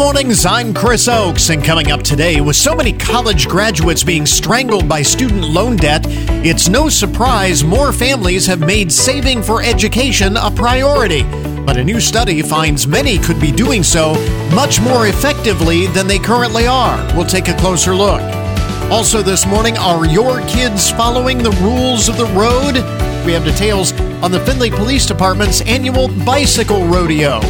mornings, I'm Chris Oakes, and coming up today, with so many college graduates being strangled by student loan debt, it's no surprise more families have made saving for education a priority. But a new study finds many could be doing so much more effectively than they currently are. We'll take a closer look. Also, this morning, are your kids following the rules of the road? We have details on the Findlay Police Department's annual bicycle rodeo.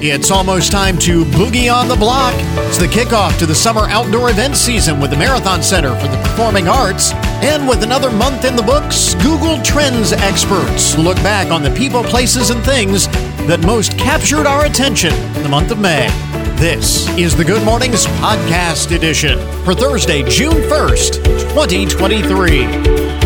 It's almost time to boogie on the block. It's the kickoff to the summer outdoor event season with the Marathon Center for the Performing Arts. And with another month in the books, Google Trends experts look back on the people, places, and things that most captured our attention in the month of May. This is the Good Mornings Podcast Edition for Thursday, June 1st, 2023.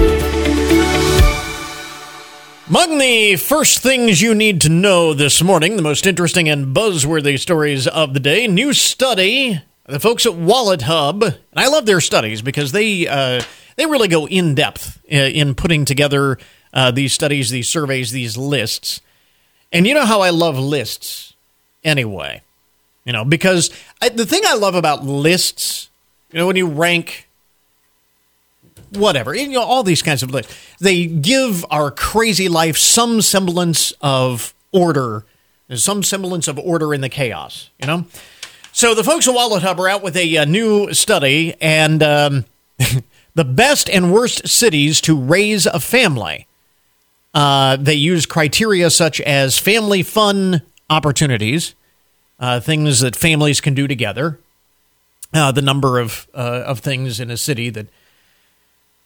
Among the first things you need to know this morning, the most interesting and buzzworthy stories of the day, new study. The folks at WalletHub, and I love their studies because they uh, they really go in depth uh, in putting together uh, these studies, these surveys, these lists. And you know how I love lists anyway, you know, because I, the thing I love about lists, you know, when you rank whatever, you know, all these kinds of lists. They give our crazy life some semblance of order, some semblance of order in the chaos, you know? So the folks at WalletHub are out with a, a uh, new study, and um, the best and worst cities to raise a family. Uh, they use criteria such as family fun opportunities, uh, things that families can do together, uh, the number of uh, of things in a city that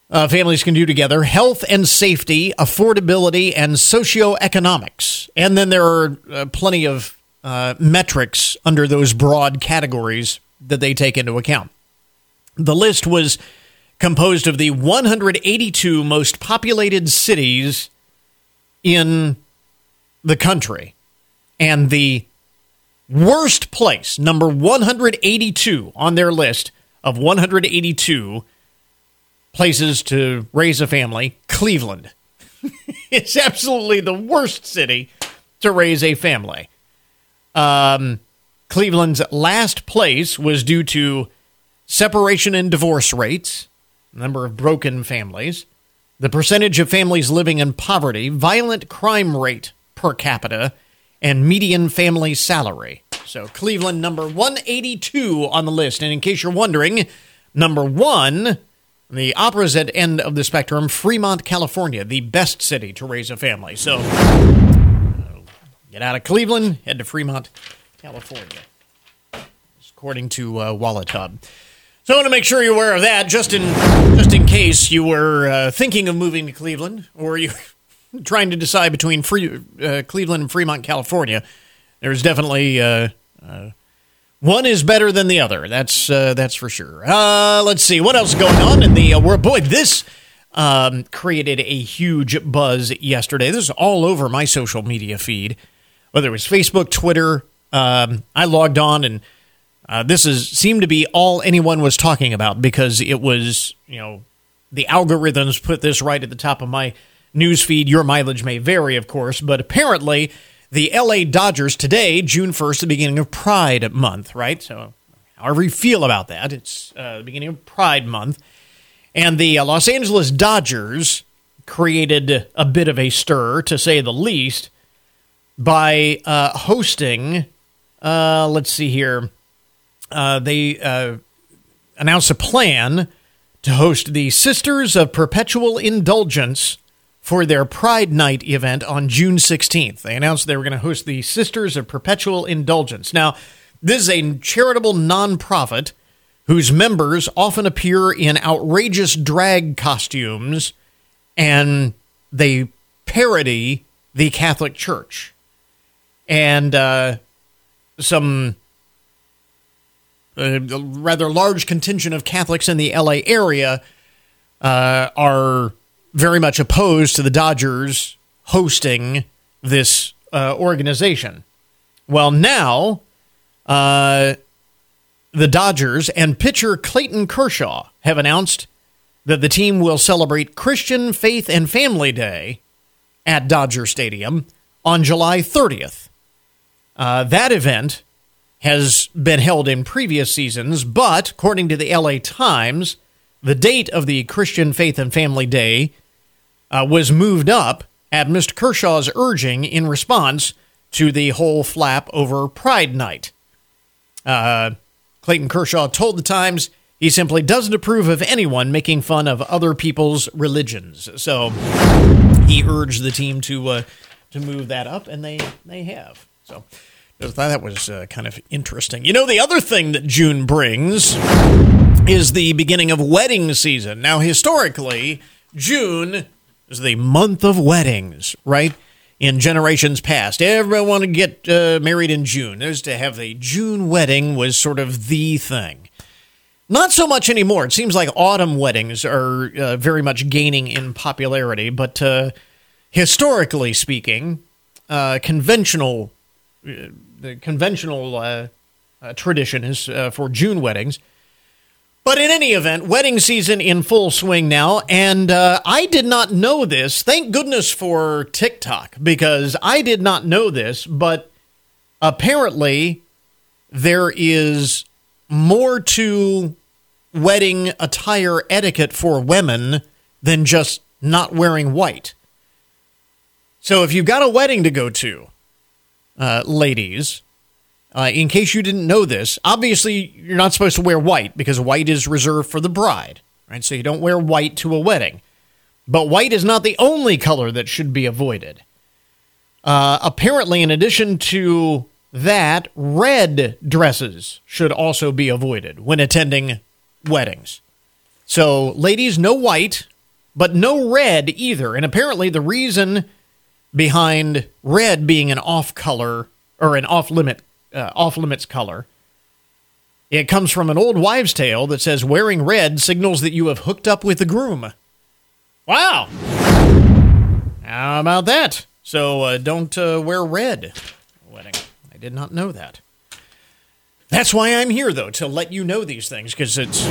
uh, families can do together health and safety, affordability, and socioeconomics. And then there are uh, plenty of uh, metrics under those broad categories that they take into account. The list was composed of the 182 most populated cities in the country. And the worst place, number 182 on their list of 182 places to raise a family, Cleveland. it's absolutely the worst city to raise a family. Um, Cleveland's last place was due to separation and divorce rates, number of broken families, the percentage of families living in poverty, violent crime rate per capita, and median family salary. So Cleveland number 182 on the list. And in case you're wondering, number 1 the opposite end of the spectrum, Fremont, California, the best city to raise a family. So uh, get out of Cleveland, head to Fremont, California, according to uh, WalletHub. So I want to make sure you're aware of that, just in just in case you were uh, thinking of moving to Cleveland, or you trying to decide between uh, Cleveland and Fremont, California. There's definitely uh, uh, one is better than the other. That's uh, that's for sure. Uh, let's see what else is going on in the uh, world. Boy, this um, created a huge buzz yesterday. This is all over my social media feed, whether it was Facebook, Twitter. Um, I logged on, and uh, this is seemed to be all anyone was talking about because it was you know the algorithms put this right at the top of my news feed. Your mileage may vary, of course, but apparently the LA Dodgers today, June 1st, the beginning of Pride Month, right? So, however you feel about that, it's uh, the beginning of Pride Month. And the uh, Los Angeles Dodgers created a bit of a stir, to say the least, by uh, hosting, uh, let's see here, uh, they uh, announced a plan to host the Sisters of Perpetual Indulgence for their Pride Night event on June 16th. They announced they were going to host the Sisters of Perpetual Indulgence. Now, this is a charitable nonprofit whose members often appear in outrageous drag costumes and they parody the Catholic Church. And uh, some uh, rather large contingent of Catholics in the LA area uh, are very much opposed to the Dodgers hosting this uh, organization. Well, now uh, the Dodgers and pitcher Clayton Kershaw have announced that the team will celebrate Christian Faith and Family Day at Dodger Stadium on July 30th. Uh, that event has been held in previous seasons, but according to the LA Times, the date of the Christian Faith and Family Day uh, was moved up at Mr. Kershaw's urging in response to the whole flap over Pride Night. Uh, Clayton Kershaw told the Times he simply doesn't approve of anyone making fun of other people's religions. So he urged the team to uh, to move that up, and they they have. So I thought that was uh, kind of interesting. You know, the other thing that June brings is the beginning of wedding season. Now, historically, June the month of weddings, right? In generations past, everyone to get uh, married in June. There's to have a June wedding was sort of the thing. Not so much anymore. It seems like autumn weddings are uh, very much gaining in popularity, but uh, historically speaking, uh, conventional uh, the conventional uh, tradition is for June weddings but in any event, wedding season in full swing now, and uh, I did not know this. Thank goodness for TikTok because I did not know this, but apparently there is more to wedding attire etiquette for women than just not wearing white. So if you've got a wedding to go to, uh, ladies, uh, in case you didn't know this, obviously you're not supposed to wear white because white is reserved for the bride, right? So you don't wear white to a wedding. But white is not the only color that should be avoided. Uh, apparently, in addition to that, red dresses should also be avoided when attending weddings. So, ladies, no white, but no red either. And apparently, the reason behind red being an off color or an off limit uh, off limits color. It comes from an old wives' tale that says wearing red signals that you have hooked up with the groom. Wow. How about that? So uh, don't uh, wear red wedding. I did not know that. That's why I'm here, though, to let you know these things because it's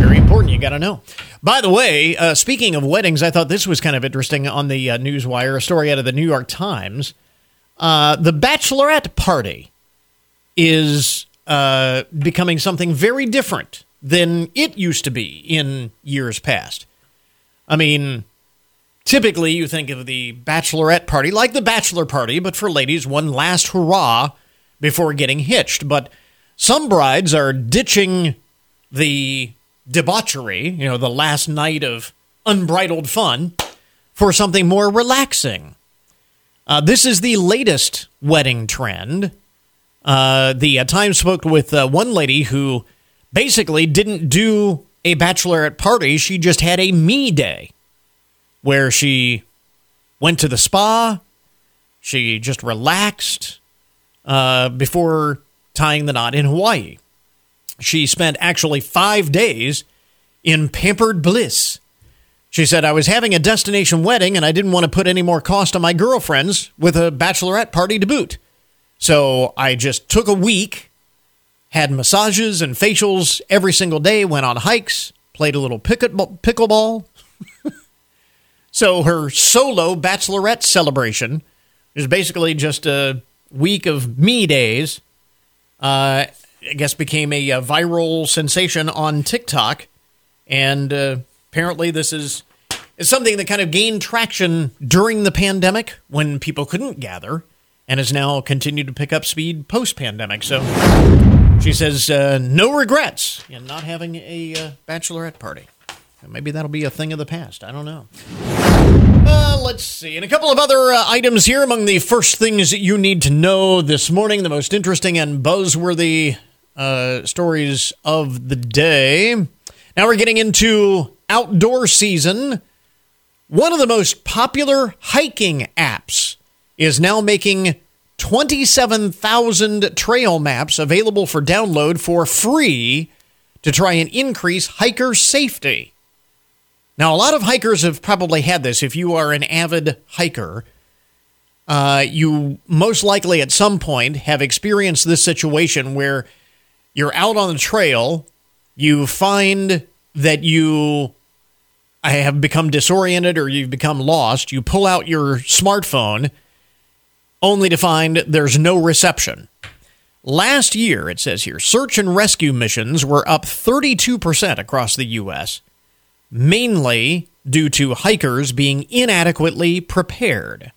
very important. You got to know. By the way, uh, speaking of weddings, I thought this was kind of interesting on the uh, Newswire, a story out of the New York Times. Uh, the bachelorette party is uh, becoming something very different than it used to be in years past. I mean, typically you think of the bachelorette party like the bachelor party, but for ladies, one last hurrah before getting hitched. But some brides are ditching the debauchery, you know, the last night of unbridled fun, for something more relaxing. Uh, this is the latest wedding trend. Uh, the uh, Times spoke with uh, one lady who basically didn't do a bachelorette party. She just had a me day where she went to the spa. She just relaxed uh, before tying the knot in Hawaii. She spent actually five days in pampered bliss. She said, I was having a destination wedding and I didn't want to put any more cost on my girlfriends with a bachelorette party to boot. So I just took a week, had massages and facials every single day, went on hikes, played a little pickleball. so her solo bachelorette celebration is basically just a week of me days. Uh, I guess became a, a, viral sensation on TikTok, and uh, apparently this is is something that kind of gained traction during the pandemic when people couldn't gather and has now continued to pick up speed post pandemic. So she says uh, no regrets in not having a uh, bachelorette party. Maybe that'll be a thing of the past. I don't know. Uh, let's see. And a couple of other uh, items here among the first things that you need to know this morning, the most interesting and buzzworthy uh, stories of the day. Now we're getting into outdoor season. One of the most popular hiking apps is now making 27,000 trail maps available for download for free to try and increase hiker safety. Now, a lot of hikers have probably had this. If you are an avid hiker, uh, you most likely at some point have experienced this situation where you're out on the trail, you find that you have become disoriented or you've become lost, you pull out your smartphone only to find there's no reception. Last year, it says here, search and rescue missions were up 32% across the U.S., mainly due to hikers being inadequately prepared.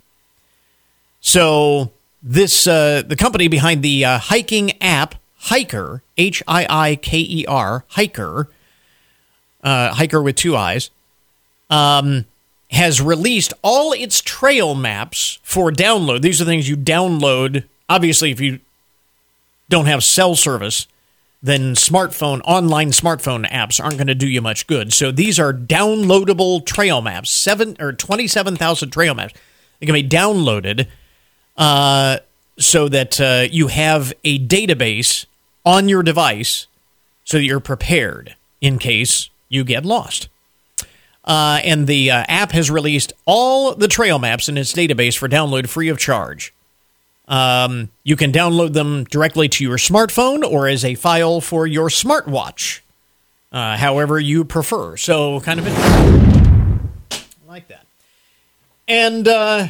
So, this uh, the company behind the uh, hiking app Hiker, H I I K E R, Hiker, uh, Hiker with two eyes, um, has released all its trail maps for download. These are things you download. Obviously, if you don't have cell service, then smartphone, online smartphone apps aren't going to do you much good. So these are downloadable trail maps, seven or 27,000 trail maps. They can be downloaded uh, so that uh, you have a database on your device so that you're prepared in case you get lost. Uh, and the uh, app has released all the trail maps in its database for download free of charge. Um, you can download them directly to your smartphone or as a file for your smartwatch, uh, however you prefer. So, kind of interesting. I like that. And, uh,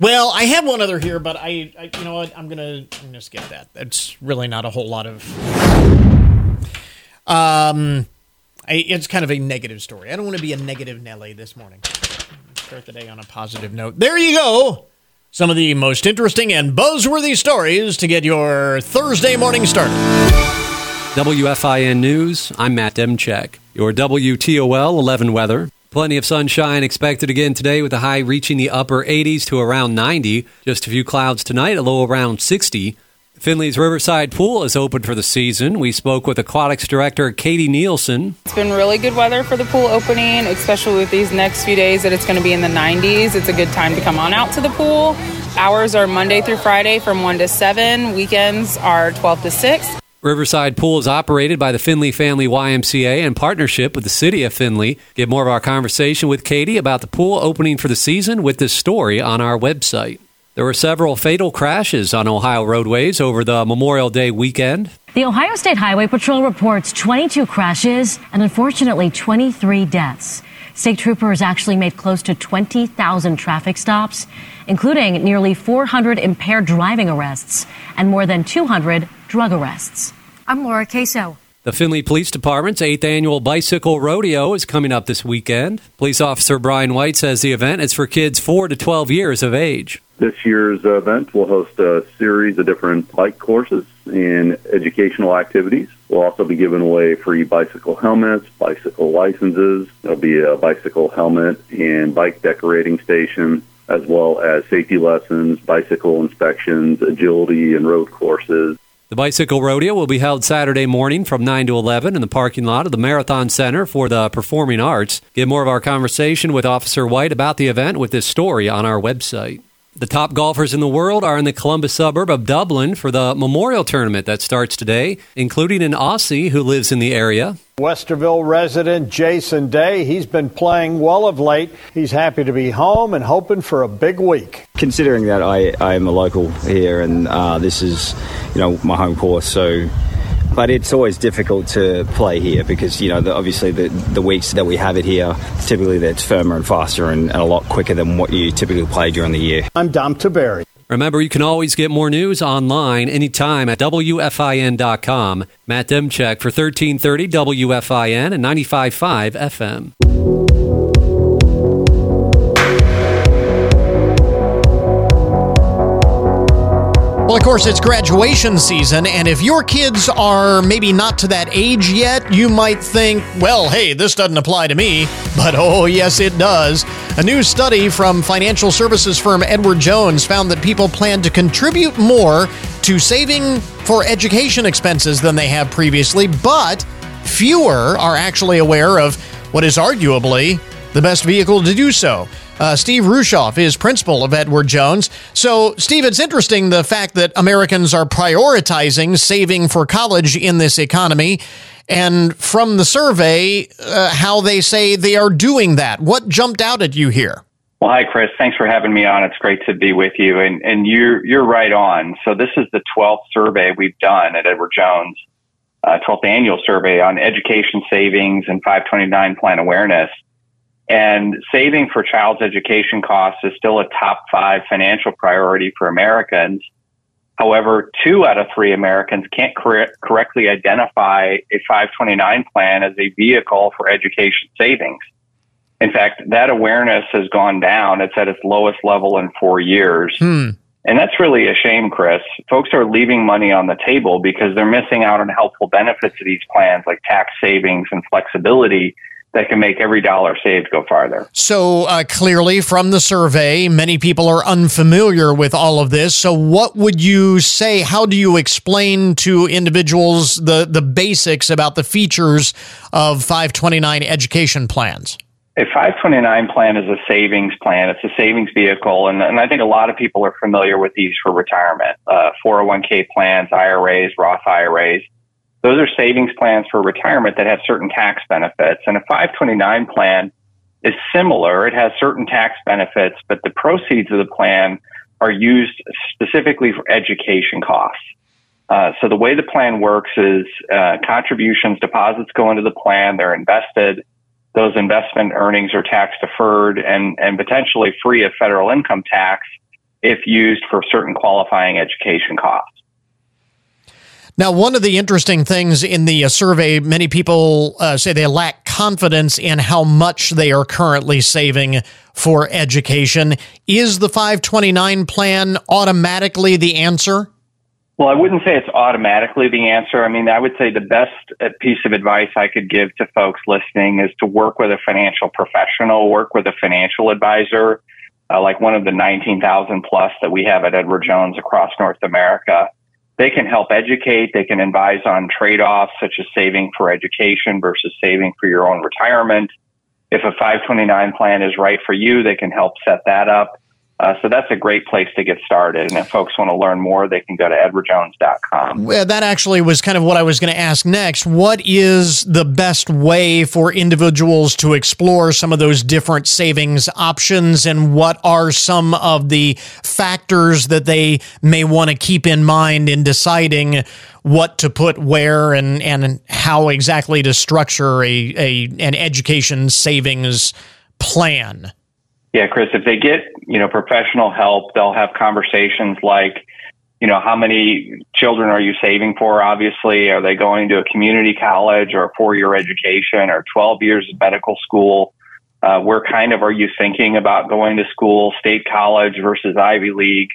well, I have one other here, but I, I you know what? I'm gonna, I'm gonna skip that. That's really not a whole lot of. Um, I, it's kind of a negative story. I don't want to be a negative Nelly this morning. Start the day on a positive note. There you go. Some of the most interesting and buzzworthy stories to get your Thursday morning started. WFIN News, I'm Matt Demchek. Your WTOL 11 weather. Plenty of sunshine expected again today with a high reaching the upper 80s to around 90. Just a few clouds tonight, a low around 60. Findlay's Riverside Pool is open for the season. We spoke with aquatics director Katie Nielsen. It's been really good weather for the pool opening, especially with these next few days that it's going to be in the 90s. It's a good time to come on out to the pool. Hours are Monday through Friday from 1 to 7. Weekends are 12 to 6. Riverside Pool is operated by the Findlay Family YMCA in partnership with the City of Findlay. Get more of our conversation with Katie about the pool opening for the season with this story on our website. There were several fatal crashes on Ohio roadways over the Memorial Day weekend. The Ohio State Highway Patrol reports 22 crashes and unfortunately 23 deaths. State troopers actually made close to 20,000 traffic stops, including nearly 400 impaired driving arrests and more than 200 drug arrests. I'm Laura Queso. The Findlay Police Department's eighth annual bicycle rodeo is coming up this weekend. Police Officer Brian White says the event is for kids 4 to 12 years of age. This year's event will host a series of different bike courses and educational activities. We'll also be giving away free bicycle helmets, bicycle licenses. There'll be a bicycle helmet and bike decorating station, as well as safety lessons, bicycle inspections, agility, and road courses. The bicycle rodeo will be held Saturday morning from 9 to 11 in the parking lot of the Marathon Center for the Performing Arts. Get more of our conversation with Officer White about the event with this story on our website. The top golfers in the world are in the Columbus suburb of Dublin for the Memorial Tournament that starts today, including an Aussie who lives in the area. Westerville resident Jason Day, he's been playing well of late. He's happy to be home and hoping for a big week. Considering that I, I am a local here and uh, this is, you know, my home course, so but it's always difficult to play here because you know the, obviously the, the weeks that we have it here typically that's firmer and faster and, and, a lot quicker than what you typically play during the year. I'm Dom Taberry. Remember, you can always get more news online anytime at WFIN.com. Matt Demchek for 1330 WFIN and 95.5 FM. Of course, it's graduation season, and if your kids are maybe not to that age yet, you might think, well, hey, this doesn't apply to me. But oh, yes, it does. A new study from financial services firm Edward Jones found that people plan to contribute more to saving for education expenses than they have previously, but fewer are actually aware of what is arguably the best vehicle to do so. Uh, Steve Rushoff is principal of Edward Jones. So, Steve, it's interesting the fact that Americans are prioritizing saving for college in this economy. And from the survey, uh, how they say they are doing that. What jumped out at you here? Well, hi, Chris. Thanks for having me on. It's great to be with you. And, and you're, you're right on. So this is the 12th survey we've done at Edward Jones, uh, 12th annual survey on education savings and 529 plan awareness. And saving for child's education costs is still a top five financial priority for Americans. However, two out of three Americans can't cor- correctly identify a 529 plan as a vehicle for education savings. In fact, that awareness has gone down. It's at its lowest level in four years. Hmm. And that's really a shame, Chris. Folks are leaving money on the table because they're missing out on helpful benefits of these plans like tax savings and flexibility that can make every dollar saved go farther. So uh, clearly, from the survey, many people are unfamiliar with all of this. So, what would you say? How do you explain to individuals the the basics about the features of 529 education plans? A 529 plan is a savings plan. It's a savings vehicle, and, and I think a lot of people are familiar with these for retirement. Uh, 401k plans, IRAs, Roth IRAs. Those are savings plans for retirement that have certain tax benefits. And a 529 plan is similar. It has certain tax benefits, but the proceeds of the plan are used specifically for education costs. Uh, so the way the plan works is uh, contributions, deposits go into the plan. They're invested. Those investment earnings are tax deferred and, and potentially free of federal income tax if used for certain qualifying education costs. Now, one of the interesting things in the uh, survey, many people uh, say they lack confidence in how much they are currently saving for education. Is the 529 plan automatically the answer? Well, I wouldn't say it's automatically the answer. I mean, I would say the best uh, piece of advice I could give to folks listening is to work with a financial professional, work with a financial advisor, uh, like one of the 19,000 plus that we have at Edward Jones across North America they can help educate. They can advise on trade offs such as saving for education versus saving for your own retirement. If a 529 plan is right for you, they can help set that up. Uh, so that's a great place to get started. And if folks want to learn more, they can go to edwardjones.com. Well, that actually was kind of what I was going to ask next. What is the best way for individuals to explore some of those different savings options? And what are some of the factors that they may want to keep in mind in deciding what to put where and, and how exactly to structure a, a an education savings plan? Yeah, Chris, if they get, you know, professional help, they'll have conversations like, you know, how many children are you saving for? Obviously, are they going to a community college or a four year education or 12 years of medical school? Uh, where kind of are you thinking about going to school, state college versus Ivy League?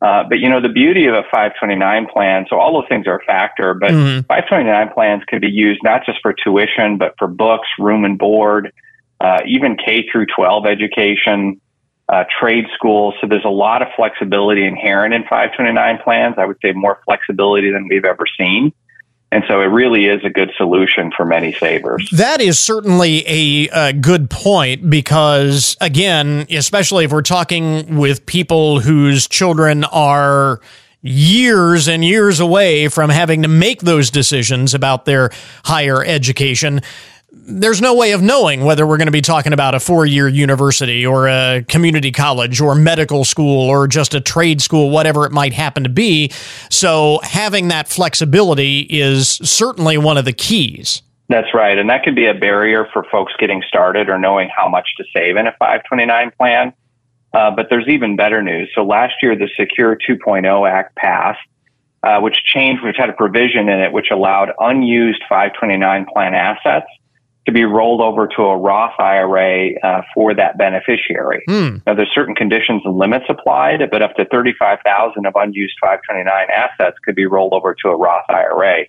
Uh, but you know, the beauty of a 529 plan, so all those things are a factor, but mm-hmm. 529 plans could be used not just for tuition, but for books, room and board, uh, even K through 12 education, uh, trade schools. So there's a lot of flexibility inherent in 529 plans. I would say more flexibility than we've ever seen. And so it really is a good solution for many savers. That is certainly a, a, good point because, again, especially if we're talking with people whose children are years and years away from having to make those decisions about their higher education there's no way of knowing whether we're going to be talking about a four year university or a community college or medical school or just a trade school, whatever it might happen to be. So having that flexibility is certainly one of the keys. That's right. And that could be a barrier for folks getting started or knowing how much to save in a 529 plan. Uh, but there's even better news. So last year, the Secure 2.0 Act passed, uh, which changed, which had a provision in it which allowed unused 529 plan assets to be rolled over to a Roth IRA uh, for that beneficiary. Mm. Now, there's certain conditions and limits applied, but up to 35,000 of unused 529 assets could be rolled over to a Roth IRA.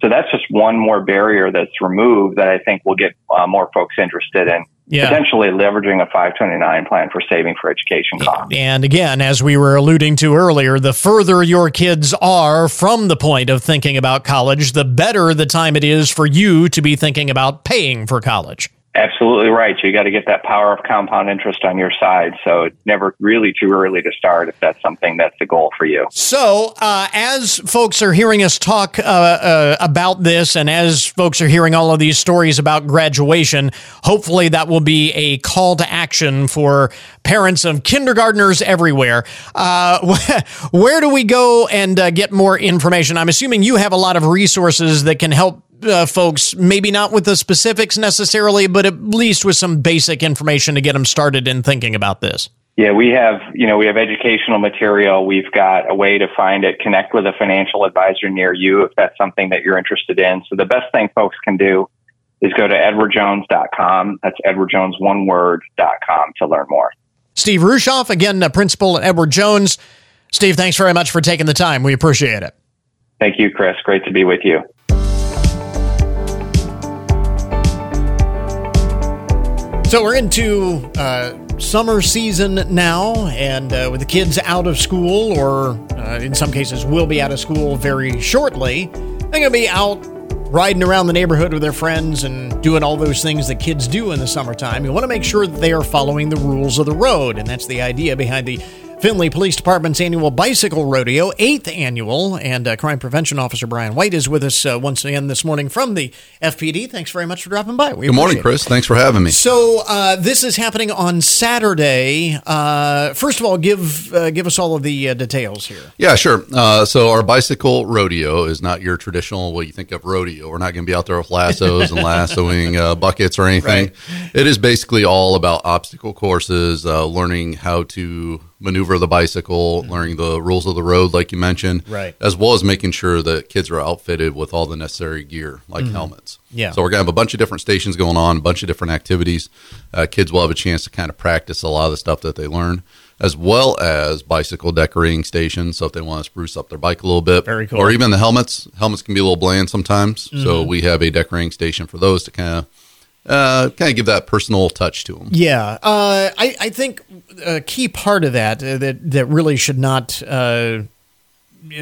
So that's just one more barrier that's removed that I think will get uh, more folks interested in yeah. potentially leveraging a 529 plan for saving for education costs. And again, as we were alluding to earlier, the further your kids are from the point of thinking about college, the better the time it is for you to be thinking about paying for college. Absolutely right. You got to get that power of compound interest on your side. So it's never really too early to start if that's something that's the goal for you. So uh, as folks are hearing us talk uh, uh, about this, and as folks are hearing all of these stories about graduation, hopefully that will be a call to action for parents of kindergartners everywhere. Uh, where do we go and uh, get more information? I'm assuming you have a lot of resources that can help uh, folks, maybe not with the specifics necessarily, but at least with some basic information to get them started in thinking about this? Yeah, we have, you know, we have educational material. We've got a way to find it, connect with a financial advisor near you if that's something that you're interested in. So the best thing folks can do is go to edwardjones.com. That's edwardjones, one word.com to learn more. Steve Rushoff, again, the principal at Edward Jones. Steve, thanks very much for taking the time. We appreciate it. Thank you, Chris. Great to be with you. So we're into uh, summer season now, and uh, with the kids out of school, or uh, in some cases will be out of school very shortly, they're going to be out riding around the neighborhood with their friends and doing all those things that kids do in the summertime. You want to make sure that they are following the rules of the road, and that's the idea behind the Findlay Police Department's annual bicycle rodeo, eighth annual, and uh, Crime Prevention Officer Brian White is with us uh, once again this morning from the FPD. Thanks very much for dropping by. We Good morning, Chris. It. Thanks for having me. So uh, this is happening on Saturday. Uh, first of all, give uh, give us all of the uh, details here. Yeah, sure. so our bicycle rodeo is not your traditional what you think of rodeo. We're not going to be out there with lassos and lassoing buckets or anything. Right. It is basically all about obstacle courses, learning how to maneuver the bicycle, mm-hmm. learning the rules of the road, like you mentioned, right? As well as making sure that kids are outfitted with all the necessary gear, like mm-hmm. helmets. Yeah. So we're gonna have a bunch of different stations going on, a bunch of different activities. Uh, kids will have a chance to kind of practice a lot of the stuff that they learn, as well as bicycle decorating stations. So if they want to spruce up their bike a little bit, very cool. Or even the helmets. Helmets can be a little bland sometimes, mm-hmm. so we have a decorating station for those to kind of uh, kind of give that personal touch to them. Yeah, uh, I, I think a key part of that uh, that that really should not uh,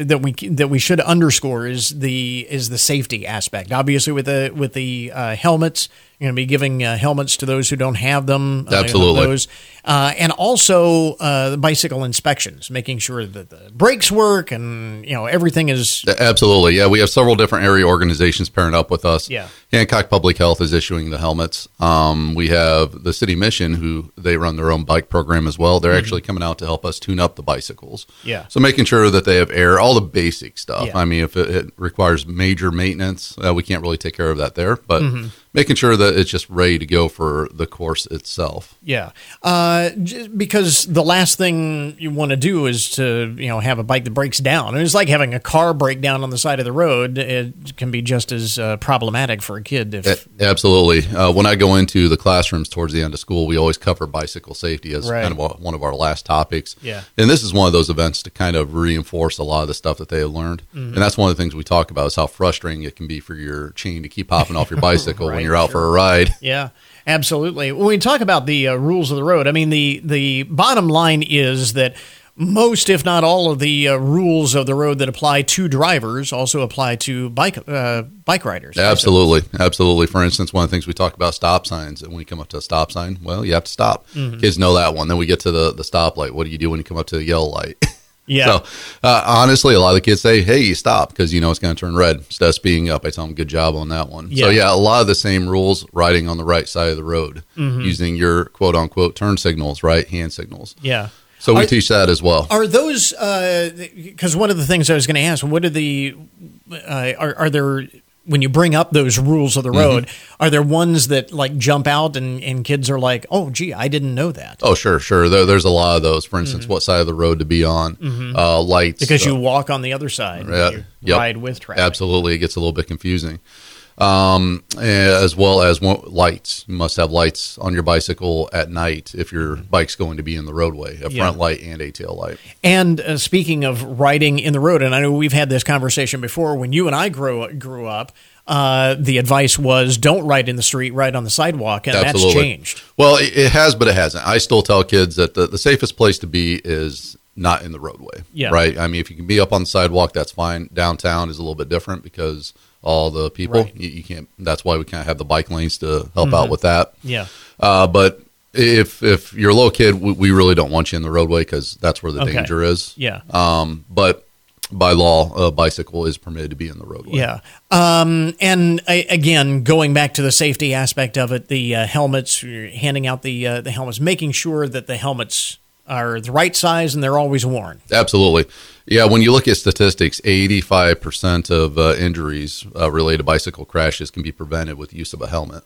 that we that we should underscore is the is the safety aspect. Obviously, with the with the uh, helmets, you're going to be giving uh, helmets to those who don't have them. Uh, Absolutely. Those. Uh, and also uh, the bicycle inspections, making sure that the brakes work and you know everything is. Absolutely, yeah. We have several different area organizations pairing up with us. Yeah. Hancock Public Health is issuing the helmets. Um, we have the City Mission, who they run their own bike program as well. They're mm-hmm. actually coming out to help us tune up the bicycles. Yeah. So making sure that they have air, all the basic stuff. Yeah. I mean, if it, it requires major maintenance, uh, we can't really take care of that there, but. Mm-hmm making sure that it's just ready to go for the course itself. Yeah, uh, because the last thing you want to do is to you know have a bike that breaks down. And it's like having a car break down on the side of the road. It can be just as uh, problematic for a kid. If absolutely, uh, when I go into the classrooms towards the end of school, we always cover bicycle safety as right. kind of a, one of our last topics. Yeah, and this is one of those events to kind of reinforce a lot of the stuff that they have learned. Mm-hmm. And that's one of the things we talk about is how frustrating it can be for your chain to keep hopping off your bicycle. right when you're out sure. for a ride. Yeah, absolutely. When we talk about the uh, rules of the road, I mean the the bottom line is that most, if not all, of the uh, rules of the road that apply to drivers also apply to bike uh, bike riders. Absolutely, absolutely. For instance, one of the things we talk about stop signs, and when you come up to a stop sign, well, you have to stop. Mm-hmm. Kids know that one. Then we get to the the stoplight. What do you do when you come up to the yellow light? Yeah. So uh, honestly, a lot of the kids say, "Hey, you stop," because you know it's going to turn red. Instead of speeding up, I tell them, "Good job on that one." Yeah. So yeah, a lot of the same rules riding on the right side of the road, mm-hmm. using your quote unquote turn signals, right hand signals. Yeah. So we are, teach that as well. Are those because uh, one of the things I was going to ask, what are the uh, are, are there when you bring up those rules of the mm-hmm. road, mm-hmm. are there ones that like jump out and, and kids are like, oh, gee, I didn't know that? Oh, sure, sure. There, there's a lot of those. For instance, mm-hmm. what side of the road to be on, mm-hmm. uh, lights. Because you uh, walk on the other side. Yeah, yep. ride with traffic. Absolutely. It gets a little bit confusing um, as well as lights. You must have lights on your bicycle at night if your bike's going to be in the roadway, a yeah. front light and a tail light. And uh, speaking of riding in the road, and I know we've had this conversation before. When you and I grew grew up, uh, the advice was don't ride in the street, ride on the sidewalk, and Absolutely. that's changed. Well, it has, but it hasn't. I still tell kids that the, the safest place to be is not in the roadway. Yeah. Right. I mean, if you can be up on the sidewalk, that's fine. Downtown is a little bit different because all the people. Right. You, you, can't. That's why we kind of have the bike lanes to help mm-hmm. out with that. Yeah. Uh, but if if you're a little kid, we, we really don't want you in the roadway because that's where the okay. danger is. Yeah. Um, but by law, a bicycle is permitted to be in the roadway. Yeah. Um, and I, again, going back to the safety aspect of it, the uh, helmets, handing out the uh, the helmets, making sure that the helmets are the right size and they're always worn. Absolutely. Yeah, when you look at statistics, 85% of uh, injuries uh, related to bicycle crashes can be prevented with use of a helmet.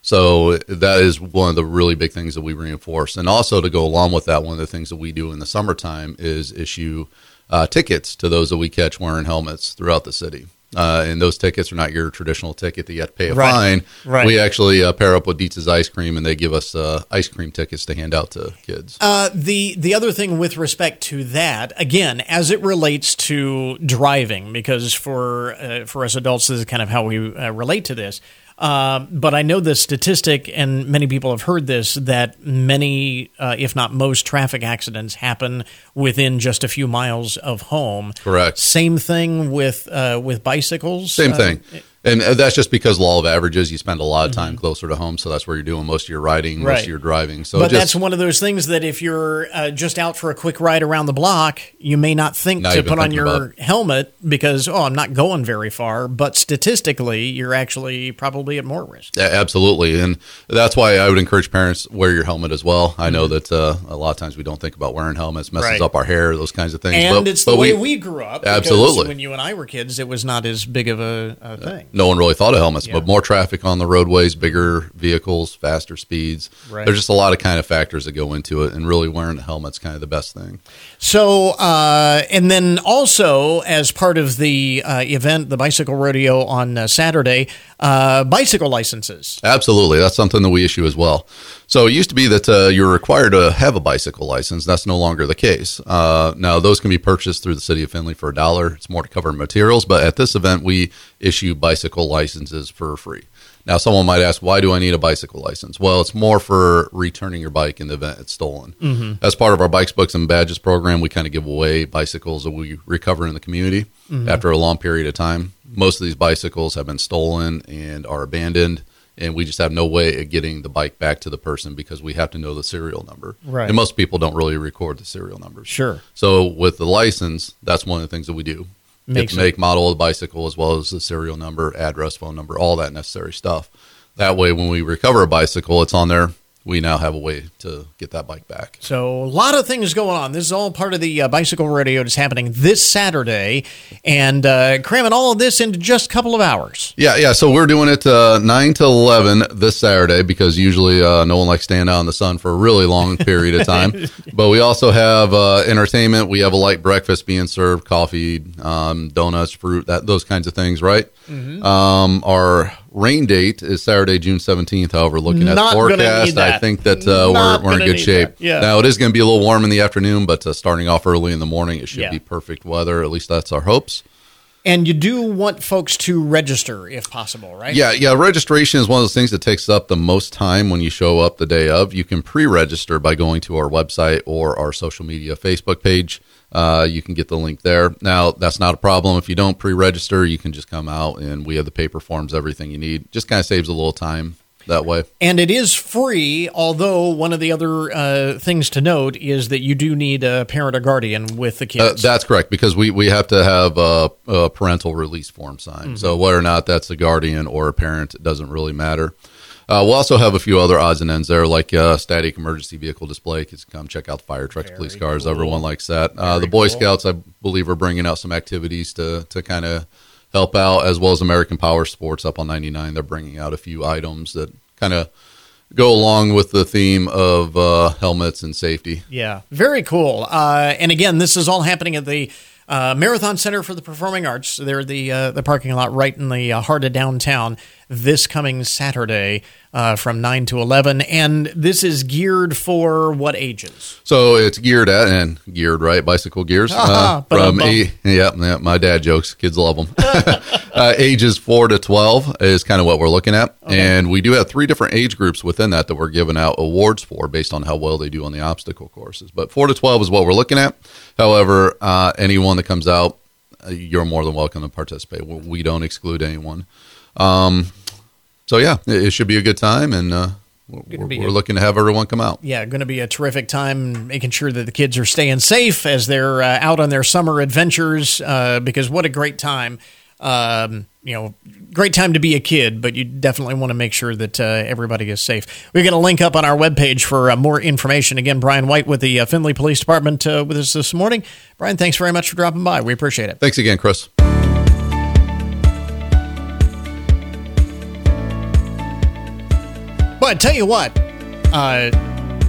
So that is one of the really big things that we reinforce. And also to go along with that, one of the things that we do in the summertime is issue uh, tickets to those that we catch wearing helmets throughout the city. Uh, and those tickets are not your traditional ticket that you have to pay a Right. fine. Right. We actually uh, pair up with Dietsch's Ice Cream, and they give us uh, ice cream tickets to hand out to kids. Uh, the the other thing with respect to that, again, as it relates to driving, because for uh, for us adults, this is kind of how we uh, relate to this. Uh, but I know the statistic, and many people have heard this, that many, uh, if not most, traffic accidents happen within just a few miles of home. Correct. Same thing with uh, with bicycles. Same Uh, thing. And uh, that's just because law of averages, you spend a lot of time closer to home, so that's where you're doing most of your riding, most Mm-hmm. Right. of your driving. So but just, that's one of those things that if you're uh, just out for a quick ride around the block, you may not think Not to put on your about helmet because oh, I'm not going very far. But statistically, you're actually probably at more risk. Yeah, absolutely, and that's why I would encourage parents wear your helmet as well. I know that uh, a lot of times we don't think about wearing helmets, messes Mm-hmm. Right. up our hair, those kinds of things. And but, it's the way we, grew up. Absolutely. When you and I were kids, it was not as big of a, a thing. No one really thought of helmets, Yeah. but more traffic on the roadways, bigger vehicles, faster speeds. Right. There's just a lot of kind of factors that go into it, and really wearing the helmet's kind of the best thing. So, uh, and then also as part of the uh, event, the bicycle rodeo on uh, Saturday, uh, bicycle licenses. Absolutely, that's something that we issue as well. So it used to be that uh, you're required to have a bicycle license. That's no longer the case. Uh, now those can be purchased through the city of Findlay for a dollar. It's more to cover materials, but at this event we issue bicycle licenses for free. Now someone might ask, why do I need a bicycle license? Well, it's more for returning your bike in the event it's stolen. As part of our bikes, books, and badges program, we kind of give away bicycles that we recover in the community after a long period of time. Most of these bicycles have been stolen and are abandoned and we just have no way of getting the bike back to the person because we have to know the serial number. Right. And most people don't really record the serial numbers. Sure. So with the license, that's one of the things that we do. Makes make model of the bicycle as well as the serial number, address, phone number, all that necessary stuff. That way, when we recover a bicycle, it's on there. We now have a way to get that bike back. So a lot of things going on. This is all part of the uh, bicycle rodeo that's happening this Saturday, and uh, cramming all of this into just a couple of hours. Yeah, yeah. So we're doing it uh, nine to eleven this Saturday because usually uh, no one likes staying out in the sun for a really long period of time. but we also have uh, entertainment. We have a light breakfast being served, coffee, um, donuts, fruit, that those kinds of things. Right. Um, our rain date is Saturday, June seventeenth. However, looking at the forecast. I think that uh, we're, we're in good shape. Yeah. Now it is going to be a little warm in the afternoon, but uh, starting off early in the morning, it should Yeah. be perfect weather. At least that's our hopes. And you do want folks to register if possible, right? Yeah, yeah. Registration is one of those things that takes up the most time when you show up the day of. You can pre-register by going to our website or our social media Facebook page. Uh, you can get the link there. Now, that's not a problem. If you don't pre-register, you can just come out and we have the paper forms, everything you need. Just kind of saves a little time that way. And it is free, although one of the other uh, things to note is that you do need a parent or guardian with the Uh, kids. that's correct because we, we have to have a, a parental release form signed. So whether or not that's a guardian or a parent, it doesn't really matter. Uh, we'll also have a few other odds and ends there, like uh, static emergency vehicle display. Kids can come check out the fire trucks, police cars. Everyone likes that. Uh, the Boy Scouts, I believe, are bringing out some activities to to kind of help out, as well as American Power Sports up on 99. They're bringing out a few items that kind of go along with the theme of uh, helmets and safety. Yeah, very cool. Uh, and again, this is all happening at the uh, Marathon Center for the Performing Arts. They're the uh, the parking lot right in the uh, heart of downtown. This coming Saturday uh, from nine to eleven, and this is geared for what ages? So it's geared at and geared right? Bicycle gears uh, from a yeah, yeah my dad jokes kids love them uh, ages four to twelve is kind of what we're looking at and we do have three different age groups within that that we're giving out awards for based on how well they do on the obstacle courses but four to twelve is what we're looking at. However uh, anyone that comes out uh, you're more than welcome to participate. We don't exclude anyone um, so yeah it, it should be a good time and uh, we're, we're a- looking to have everyone come out Yeah, going to be a terrific time making sure that the kids are staying safe as they're uh, out on their summer adventures. Uh, because what a great time! Um, you know, great time to be a kid, but you definitely want to make sure that uh, everybody is safe. We're going to link up on our webpage for uh, more information. Again, Brian White with the uh, Findlay Police Department uh, with us this morning. Brian, thanks very much for dropping by. We appreciate it. Thanks again, Chris. But tell you what, uh,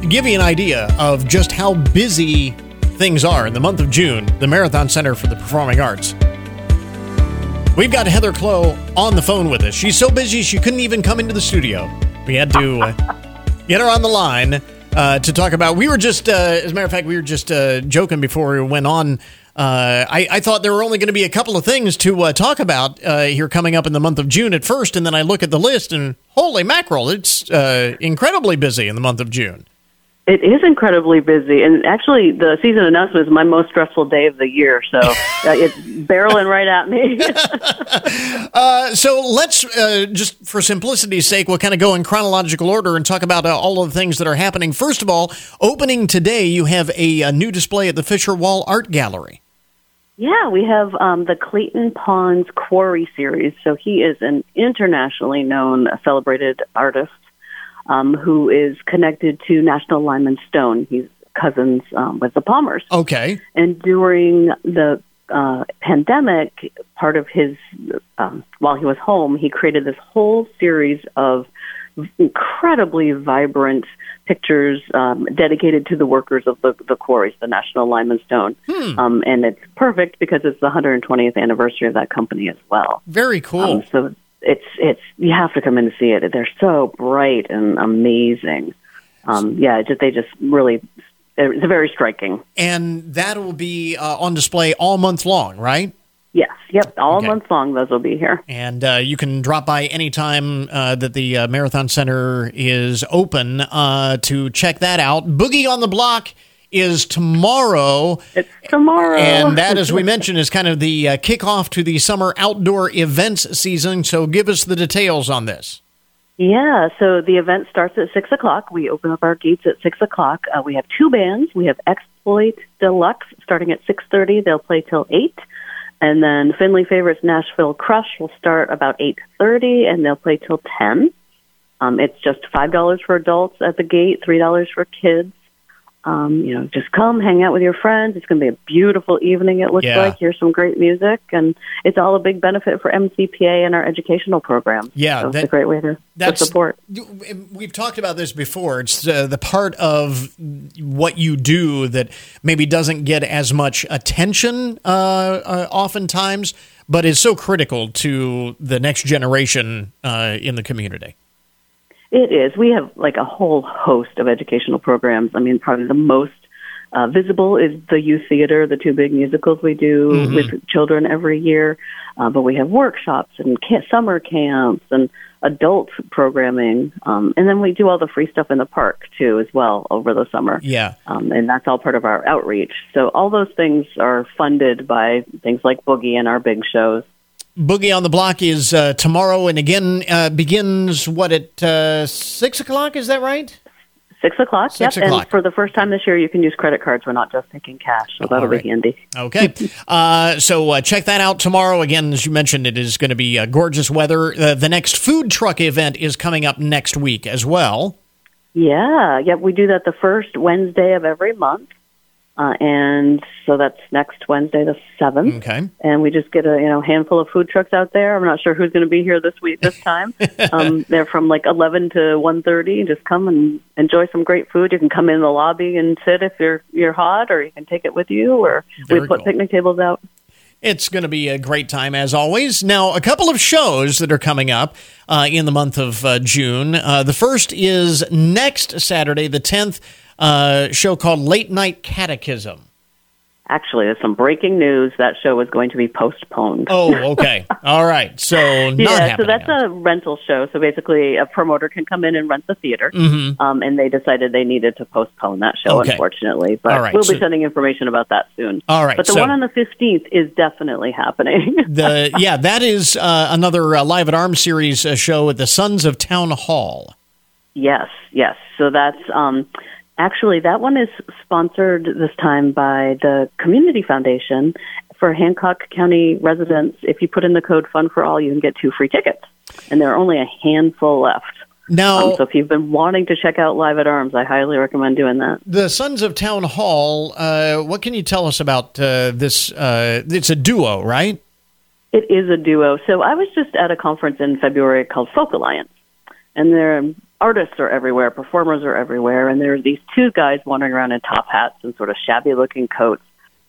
give you an idea of just how busy things are in the month of June, the Marathon Center for the Performing Arts. We've got Heather Clow on the phone with us. She's so busy she couldn't even come into the studio. We had to uh, get her on the line uh, to talk about. We were just, uh, as a matter of fact, we were just uh, joking before we went on. Uh, I, I, thought there were only going to be a couple of things to uh, talk about here coming up in the month of June at first, and then I look at the list and holy mackerel, it's incredibly busy in the month of June. It is incredibly busy, and actually, the season announcement is my most stressful day of the year. So uh, it's barreling right at me. uh, so let's uh, just, for simplicity's sake, we'll kind of go in chronological order and talk about uh, all of the things that are happening. First of all, opening today, you have a, a new display at the Fisher Wall Art Gallery. Yeah, we have um, the Clayton Pons Quarry series. So he is an internationally known, celebrated artist um, who is connected to National Lime and Stone. He's cousins um, with the Palmers. Okay. And during the uh, pandemic, part of his, um, while he was home, he created this whole series of incredibly vibrant pictures um, dedicated to the workers of the, the quarries, the National Lime and Stone. Hmm. Um, and it's perfect because it's the 120th anniversary of that company as well. Very cool. Um, so it's it's you have to come in to see it. They're so bright and amazing. Um, yeah, just they just really it's very striking. And that will be uh, on display all month long, right? Yes. Yep. All okay. month long, those will be here. And uh, you can drop by anytime uh, that the uh, Marathon Center is open uh, to check that out. Boogie on the Block is tomorrow. It's tomorrow. And that, as we mentioned, is kind of the uh, kickoff to the summer outdoor events season. So give us the details on this. Yeah, so the event starts at 6 o'clock. We open up our gates at 6 o'clock. Uh, we have two bands. We have Exploit Deluxe starting at 6.30. They'll play till 8. And then Findlay Favorites Nashville Crush will start about 8.30 and they'll play till 10. Um, it's just $5 for adults at the gate, $3 for kids. Um, you know, just come hang out with your friends. It's going to be a beautiful evening. It looks yeah. like hear some great music, and it's all a big benefit for MCPA and our educational program. Yeah, so that, it's a great way to, to, support. We've talked about this before. It's uh, the part of what you do that maybe doesn't get as much attention uh, uh, oftentimes, but is so critical to the next generation uh, in the community. It is. We have like a whole host of educational programs. I mean, probably the most uh, visible is the youth theater, the two big musicals we do mm-hmm. with children every year. Uh, but we have workshops and summer camps and adult programming, um, and then we do all the free stuff in the park too, as well over the summer. Yeah, um, and that's all part of our outreach. So all those things are funded by things like Boogie and our big shows. Boogie on the Block is uh, tomorrow, and again uh, begins what at uh, six o'clock? Is that right? Six o'clock. Six yep. o'clock. And for the first time this year, you can use credit cards. We're not just taking cash, so that'll right. be handy. Okay. uh, so uh, check that out tomorrow. Again, as you mentioned, it is going to be uh, gorgeous weather. Uh, the next food truck event is coming up next week as well. Yeah. Yep. We do that the first Wednesday of every month. Uh, and so that's next Wednesday, the seventh. Okay. And we just get a you know handful of food trucks out there. I'm not sure who's going to be here this week this time. um, they're from like 11 to one thirty. Just come and enjoy some great food. You can come in the lobby and sit if you're you're hot, or you can take it with you. Or Very we put cool. picnic tables out. It's going to be a great time as always. Now, a couple of shows that are coming up uh, in the month of uh, June. Uh, the first is next Saturday, the 10th uh, show called Late Night Catechism. Actually, there's some breaking news. That show is going to be postponed. Oh, okay. All right. So, yeah, so that's a rental show. So basically, a promoter can come in and rent the theater. Mm-hmm. Um, and they decided they needed to postpone that show, okay. unfortunately. But right. we'll so, be sending information about that soon. All right. But the so, one on the 15th is definitely happening. the Yeah, that is uh, another uh, Live at Arms series uh, show at the Sons of Town Hall. Yes, yes. So that's. Um, Actually, that one is sponsored this time by the Community Foundation for Hancock County residents, if you put in the code Fun for All, you can get two free tickets, and there are only a handful left. Now, Um, so if you've been wanting to check out Live at Arms, I highly recommend doing that. the Sons of Town Hall. Uh, what can you tell us about uh, this? Uh, it's a duo, right? It is a duo. So I was just at a conference in February called Folk Alliance, and there artists are everywhere, performers are everywhere, and there are these two guys wandering around in top hats and sort of shabby looking coats.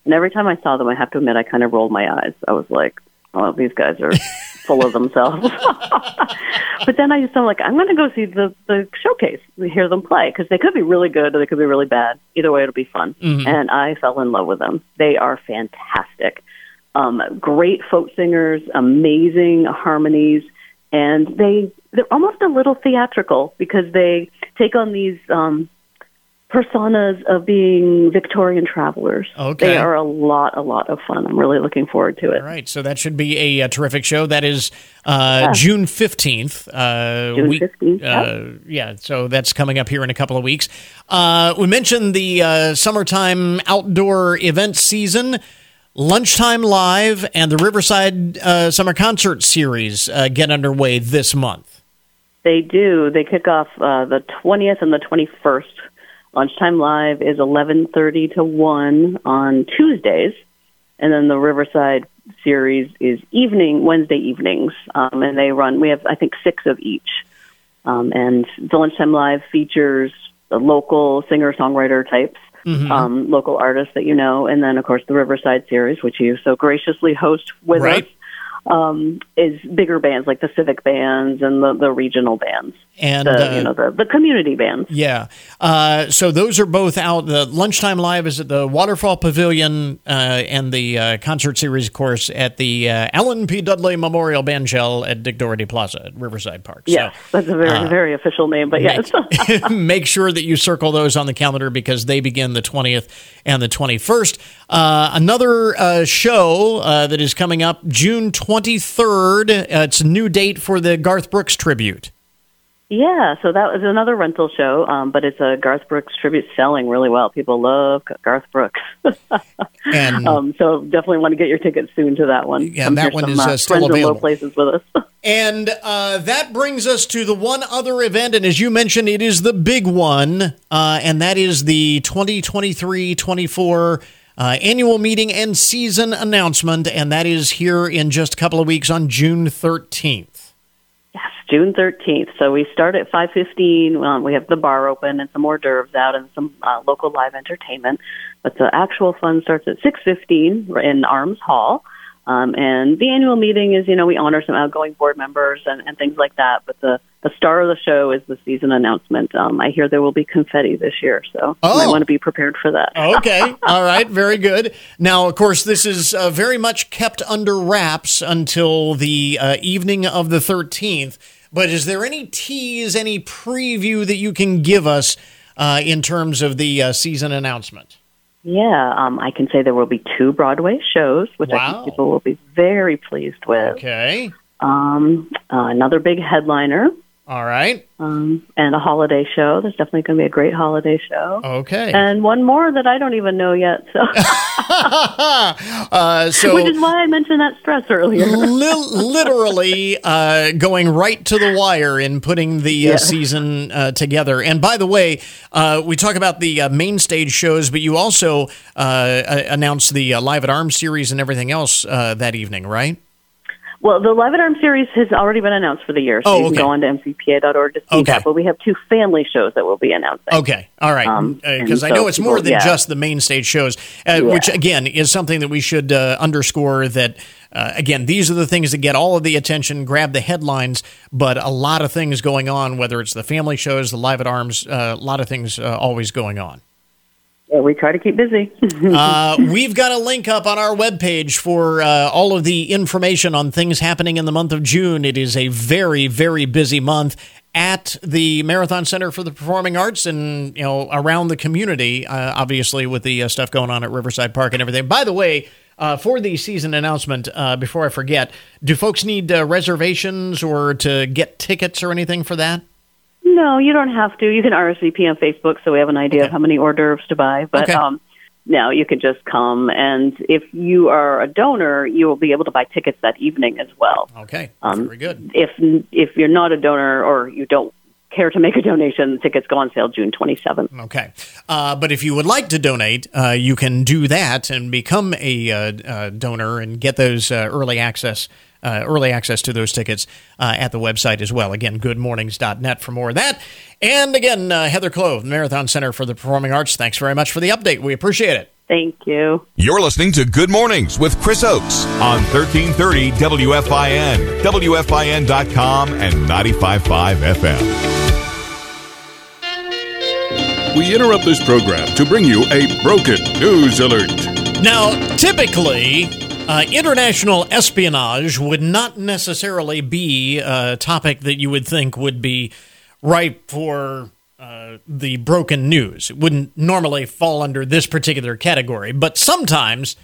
And every time I saw them, I have to admit, I kind of rolled my eyes. I was like, "Oh, these guys are full of themselves." but then I just am like, I'm going to go see the the showcase, and hear them play because they could be really good or they could be really bad. Either way, it'll be fun. And I fell in love with them. They are fantastic. Um, great folk singers, amazing harmonies, and they they're almost a little theatrical because they take on these um, personas of being Victorian travelers. Okay. They are a lot, a lot of fun. I'm really looking forward to it. All right, so that should be a, uh terrific show. That is uh, June fifteenth. Uh, June we- 15th, Uh, yeah, so that's coming up here in a couple of weeks. Uh, we mentioned the uh, summertime outdoor event season. Lunchtime Live and the Riverside uh, Summer Concert Series uh, get underway this month. They do. They kick off uh, the 20th and the 21st. Lunchtime Live is 11:30 to 1 on Tuesdays, and then the Riverside series is evening Wednesday evenings, um, and they run. We have I think six of each, um, and the Lunchtime Live features the local singer songwriter types. Um, local artists that you know, and then of course the Riverside series, which you so graciously host with Right. us, um, is bigger bands like the civic bands and the, the regional bands And the uh, you know the, the community bands. Yeah. Uh, so those are both out. The Lunchtime Live is at the Waterfall Pavilion uh, and the uh, concert series, of course, at the uh, Alan P. Dudley Memorial Band Shell at Dick Doherty Plaza at Riverside Park. Yes, that's a very very official name, but yes, Make, make sure that you circle those on the calendar because they begin the 20th and the 21st. Uh, another uh, show uh, that is coming up June 23rd. Uh, it's a new date for the Garth Brooks tribute. yeah. So that was another rental show, um, but it's a Garth Brooks tribute selling really well. People love Garth Brooks, And um, so definitely want to get your tickets soon to that one. Yeah, Come that one some, is, uh, uh, still available. places with us. And uh, that brings us to the one other event. And as you mentioned, it is the big one, uh, and that is the 2023 24 uh, annual meeting and season announcement. And that is here in just a couple of weeks on June 13th. Yes, June thirteenth. So we start at five fifteen. Um, we have the bar open and some hors d'oeuvres out and some uh, local live entertainment. But the actual fun starts at six fifteen in Arms Hall. Um, and the annual meeting is, you know, we honor some outgoing board members and, and things like that. But the the star of the show is the season announcement. Um, I hear there will be confetti this year, so Oh. might want to be prepared for that. Okay. All right. Very good. Now, of course, this is uh, very much kept under wraps until the uh, evening of the 13th. But is there any tease, any preview that you can give us uh, in terms of the uh, season announcement? Yeah, um, I can say there will be two Broadway shows, which I think people will be very pleased with. Okay. Um, uh, another big headliner, All right. um, and a holiday show. There's definitely going to be a great holiday show. Okay. And one more that I don't even know yet, so uh, so which is why I mentioned that stress earlier. li- literally uh, going right to the wire in putting the uh, season uh, together. And by the way, uh, we talk about the uh, main stage shows, but you also announced the uh, Live at Arms series and everything else uh, that evening, right? Well, the Live at Arms series has already been announced for the year, so Oh, you can go on to mcpa.org to see Okay. that. But we have two family shows that we'll be announcing. Okay, all right, Um, because and I know so it's more than yeah. just the main stage shows, uh, which again is something that we should uh, underscore. That uh, again, these are the things that get all of the attention, grab the headlines, but a lot of things going on. Whether it's the family shows, the live at arms, uh, a lot of things uh, always going on. Yeah, we try to keep busy. Uh, we've got a link up on our webpage for uh, all of the information on things happening in the month of June. It is a very, very busy month at the Marathon Center for the Performing Arts and you know around the community. Uh, obviously, with the uh, stuff going on at Riverside Park and everything. By the way. Uh, for the season announcement, uh, before I forget, do folks need reservations or to get tickets or anything for that? No, you don't have to. You can RSVP on Facebook so we have an idea Okay. of how many hors d'oeuvres to buy. But Okay. um, now you can just come, and if you are a donor, you will be able to buy tickets that evening as well. Okay, Um, very good. If if you're not a donor or you don't care to make a donation, tickets go on sale June 27th. Okay. Uh, but if you would like to donate, uh, you can do that and become a uh, uh, donor and get those uh, early access. Uh, early access to those tickets uh, at the website as well. Again, goodmornings.net for more of that. And again, uh, Heather Clove, Marathon Center for the Performing Arts, thanks very much for the update. We appreciate it. Thank you. You're listening to Good Mornings with Chris Oakes on 1330 WFIN, WFIN.com, and 95.5 FM. We interrupt this program to bring you a broken news alert. Now, typically, uh, international espionage would not necessarily be a topic that you would think would be ripe for uh, the broken news. It wouldn't normally fall under this particular category, but sometimes.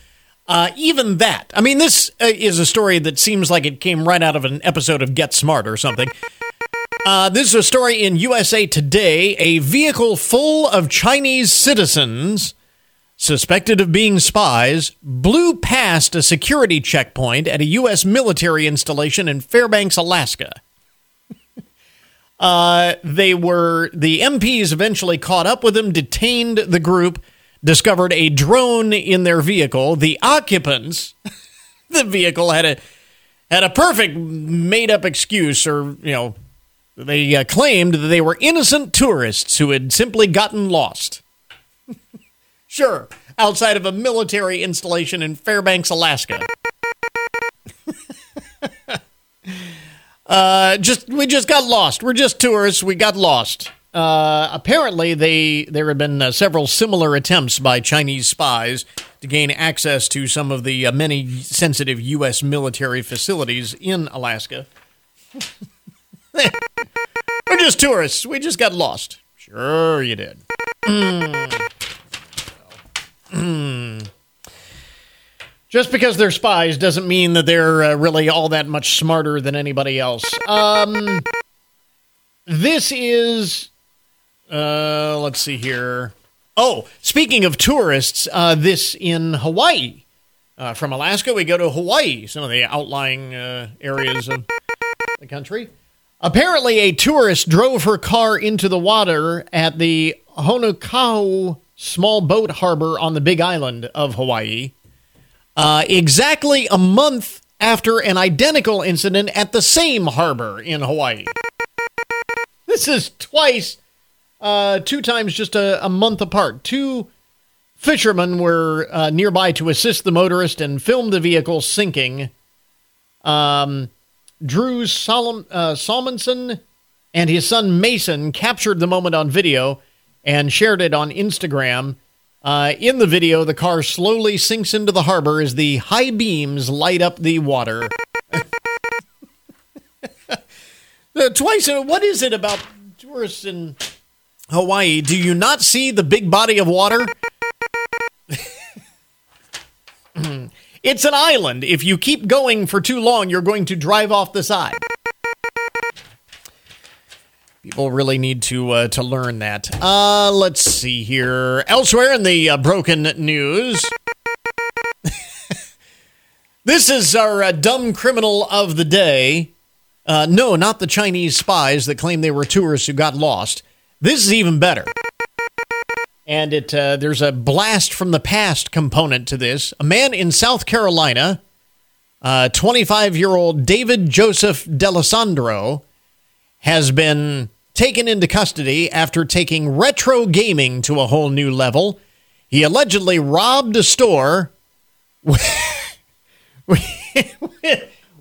Uh, even that. I mean, this uh, is a story that seems like it came right out of an episode of Get Smart or something. Uh, this is a story in USA Today. A vehicle full of Chinese citizens suspected of being spies blew past a security checkpoint at a U.S. military installation in Fairbanks, Alaska. uh, they were the MPs eventually caught up with them, detained the group, discovered a drone in their vehicle. The occupants, the vehicle had a had a perfect made up excuse, or you know, they uh, claimed that they were innocent tourists who had simply gotten lost. Sure, outside of a military installation in Fairbanks, Alaska. uh, just we just got lost. We're just tourists. We got lost. Uh, apparently, they there have been uh, several similar attempts by Chinese spies to gain access to some of the uh, many sensitive U.S. military facilities in Alaska. We're just tourists. We just got lost. Sure, you did. Mm. Just because they're spies doesn't mean that they're uh, really all that much smarter than anybody else. Um, this is, uh, let's see here. Oh, speaking of tourists, uh, this in Hawaii. Uh, from Alaska, we go to Hawaii, some of the outlying uh, areas of the country. Apparently, a tourist drove her car into the water at the Honokohau small boat harbor on the Big Island of Hawaii, uh, exactly a month after an identical incident at the same harbor in Hawaii. This is twice, uh, two times just a, a, month apart. Two fishermen were uh, nearby to assist the motorist and film the vehicle sinking. Um, Drew Solom- uh, Salmonson and his son Mason captured the moment on video and shared it on Instagram. Uh, in the video, the car slowly sinks into the harbor as the high beams light up the water. twice, uh, what is it about tourists in Hawaii? Do you not see the big body of water? it's an island. If you keep going for too long, you're going to drive off the side. People really need to uh, to learn that. Uh, let's see here. Elsewhere in the uh, broken news, this is our uh, dumb criminal of the day. Uh, no, not the Chinese spies that claim they were tourists who got lost. This is even better. And it uh, there's a blast from the past component to this. A man in South Carolina, 25 year old David Joseph D'Alessandro, has been taken into custody after taking retro gaming to a whole new level. He allegedly robbed a store with,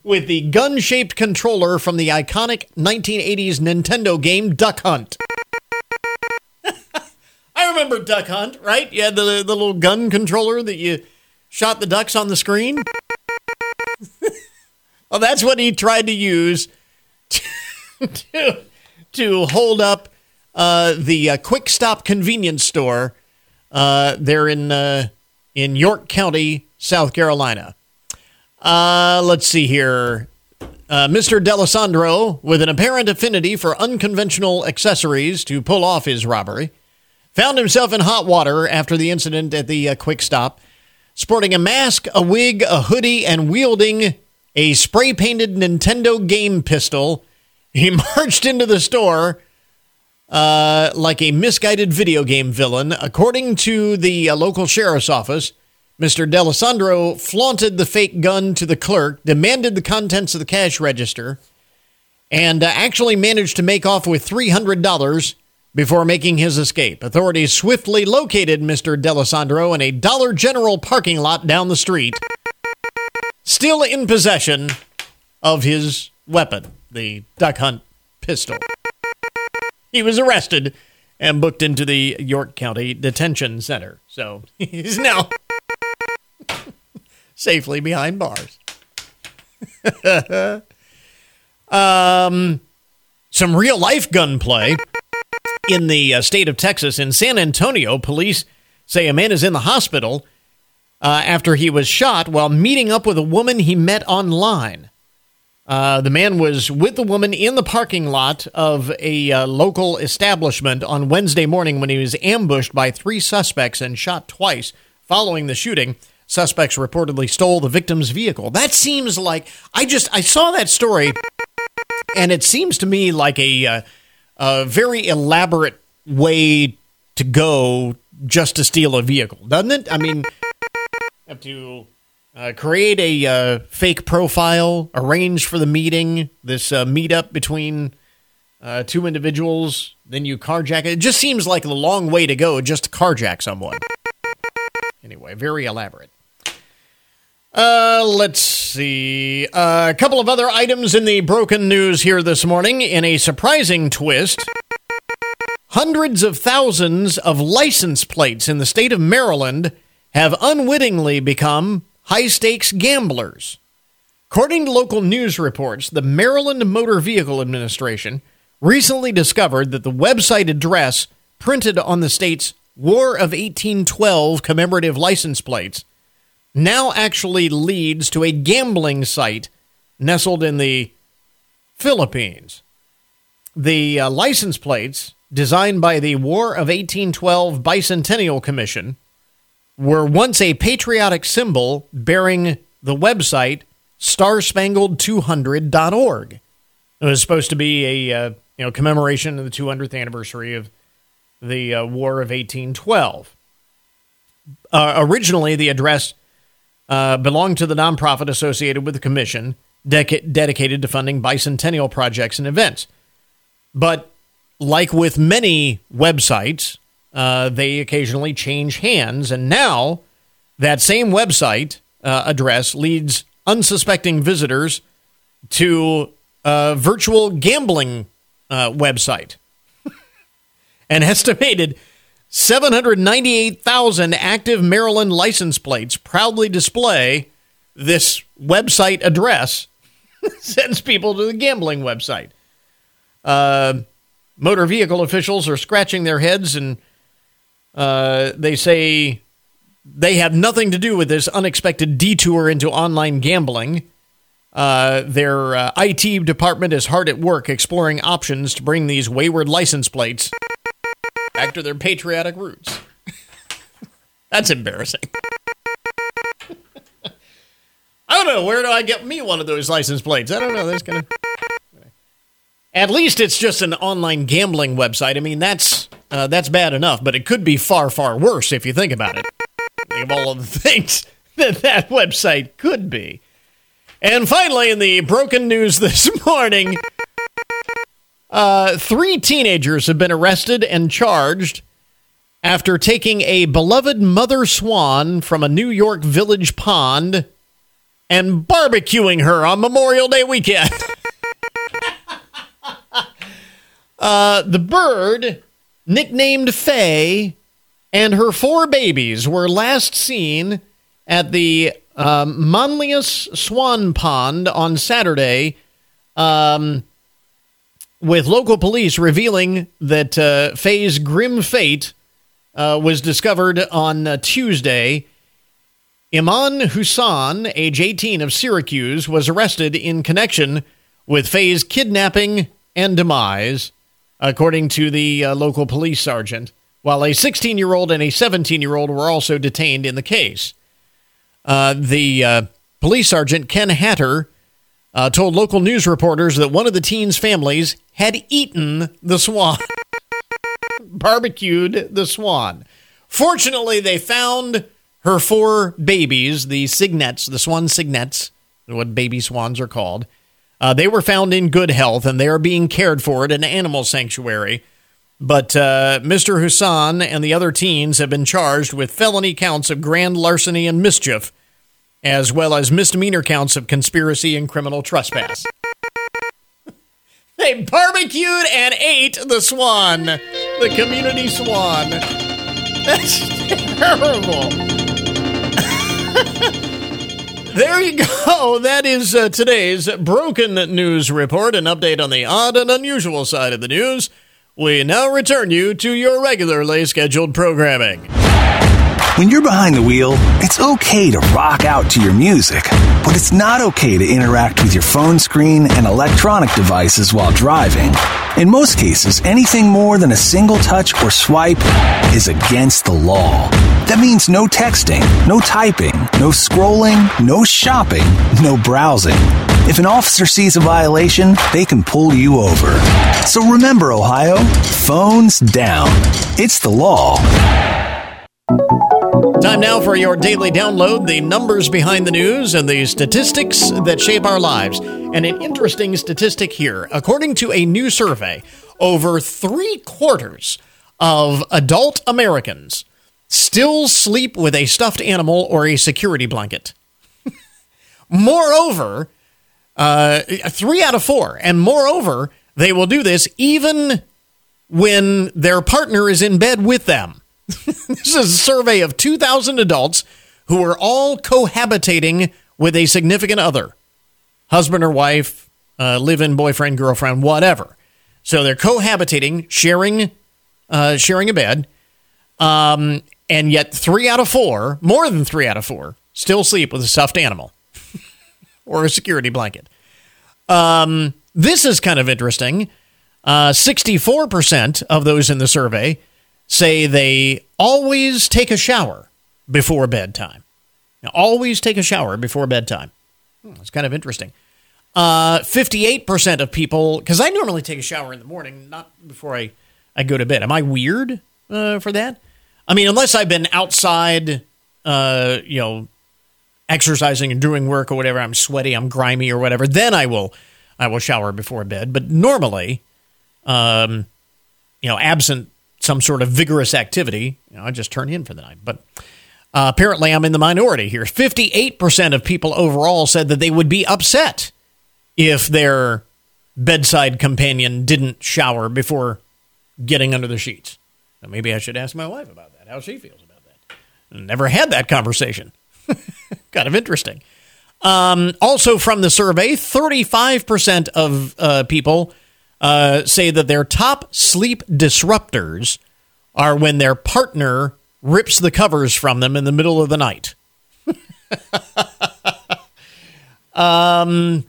the gun shaped controller from the iconic 1980s Nintendo game Duck Hunt. I remember Duck Hunt, right? You had the, the little gun controller that you shot the ducks on the screen. well, that's what he tried to use to, to to hold up uh, the uh, Quick Stop convenience store uh, there in uh, in York County, South Carolina. Uh, let's see here. Uh, Mr. D'Alessandro, with an apparent affinity for unconventional accessories to pull off his robbery, found himself in hot water after the incident at the quick stop, sporting a mask, a wig, a hoodie, and wielding a spray painted Nintendo game pistol. He marched into the store uh, like a misguided video game villain. According to the uh, local sheriff's office, Mr. D'Alessandro flaunted the fake gun to the clerk, demanded the contents of the cash register, and uh, actually managed to make off with $300 before making his escape. Authorities swiftly located Mr. D'Alessandro in a Dollar General parking lot down the street, still in possession of his weapon, the duck hunt pistol. He was arrested and booked into the York County Detention Center. So he's now safely behind bars. um, some real life gunplay in the uh, state of Texas. In San Antonio, police say a man is in the hospital uh, after he was shot while meeting up with a woman he met online. Uh, the man was with the woman in the parking lot of a uh, local establishment on Wednesday morning when he was ambushed by three suspects and shot twice. Following the shooting, suspects reportedly stole the victim's vehicle. That seems like I just I saw that story, and it seems to me like a uh, a very elaborate way to go just to steal a vehicle, doesn't it? I mean, have to uh, create a uh, fake profile, arrange for the meeting, this uh, meetup between uh, two individuals, then you carjack it. It just seems like a long way to go just to carjack someone. Anyway, very elaborate. Uh, let's see. Uh, a couple of other items in the broken news here this morning. In a surprising twist, hundreds of thousands of license plates in the state of Maryland have unwittingly become high stakes gamblers. According to local news reports, the Maryland Motor Vehicle Administration recently discovered that the website address printed on the state's War of 1812 commemorative license plates now actually leads to a gambling site nestled in the Philippines. The uh, license plates, designed by the War of 1812 Bicentennial Commission, were once a patriotic symbol bearing the website starspangled200.org. It was supposed to be a uh, you know commemoration of the 200th anniversary of the uh, War of 1812. Uh, originally, the address uh, belonged to the nonprofit associated with the commission dedicated to funding bicentennial projects and events. But like with many websites, uh, they occasionally change hands, and now that same website uh, address leads unsuspecting visitors to a virtual gambling uh, website. An estimated 798,000 active Maryland license plates proudly display this website address, sends people to the gambling website. Uh, motor vehicle officials are scratching their heads and uh, they say they have nothing to do with this unexpected detour into online gambling. Uh, their uh, IT department is hard at work exploring options to bring these wayward license plates back to their patriotic roots. That's embarrassing. I don't know. Where do I get me one of those license plates? I don't know. That's gonna. At least it's just an online gambling website. I mean, that's uh, that's bad enough, but it could be far, far worse if you think about it. think of all of the things that that website could be. And finally, in the broken news this morning, uh, three teenagers have been arrested and charged after taking a beloved mother swan from a New York village pond and barbecuing her on Memorial Day weekend. uh, the bird, nicknamed Faye, and her four babies were last seen at the um, Manlius Swan Pond on Saturday. Um, with local police revealing that uh, Faye's grim fate uh, was discovered on uh, Tuesday. Iman Hassan, age 18 of Syracuse, was arrested in connection with Faye's kidnapping and demise, according to the uh, local police sergeant. while a 16 year old and a 17 year old were also detained in the case. Uh, the uh, police sergeant, Ken Hatter, uh, told local news reporters that one of the teens' families had eaten the swan, barbecued the swan. Fortunately, they found her four babies, the cygnets, the swan cygnets, what baby swans are called. Uh, they were found in good health and they are being cared for at an animal sanctuary. But uh, Mr. Hassan and the other teens have been charged with felony counts of grand larceny and mischief, as well as misdemeanor counts of conspiracy and criminal trespass. they barbecued and ate the swan, the community swan. That's terrible. there you go. That is uh, today's broken news report, an update on the odd and unusual side of the news. We now return you to your regularly scheduled programming. When you're behind the wheel, it's okay to rock out to your music, but it's not okay to interact with your phone screen and electronic devices while driving. In most cases, anything more than a single touch or swipe is against the law. That means no texting, no typing, no scrolling, no shopping, no browsing. If an officer sees a violation, they can pull you over. So remember, Ohio, phones down. It's the law. Time now for your daily download the numbers behind the news and the statistics that shape our lives. And an interesting statistic here according to a new survey, over three quarters of adult Americans still sleep with a stuffed animal or a security blanket. Moreover, uh, three out of four, and moreover, they will do this even when their partner is in bed with them. this is a survey of 2,000 adults who are all cohabitating with a significant other husband or wife, uh, live in boyfriend, girlfriend, whatever. So they're cohabitating, sharing, uh, sharing a bed. Um, and yet, three out of four, more than three out of four, still sleep with a stuffed animal or a security blanket. Um, this is kind of interesting. Uh, 64% of those in the survey say they always take a shower before bedtime. Now, always take a shower before bedtime. Hmm, it's kind of interesting. Uh, 58% of people, because I normally take a shower in the morning, not before I, I go to bed. Am I weird uh, for that? I mean, unless I've been outside, uh, you know, exercising and doing work or whatever, I'm sweaty, I'm grimy or whatever, then I will I will shower before bed. But normally, um, you know, absent some sort of vigorous activity, you know, I just turn in for the night. But uh, apparently, I'm in the minority here. 58% of people overall said that they would be upset if their bedside companion didn't shower before getting under the sheets. Now, maybe I should ask my wife about that, how she feels about that. Never had that conversation. kind of interesting. Um, also, from the survey, 35% of uh, people uh, say that their top sleep disruptors are when their partner rips the covers from them in the middle of the night. um,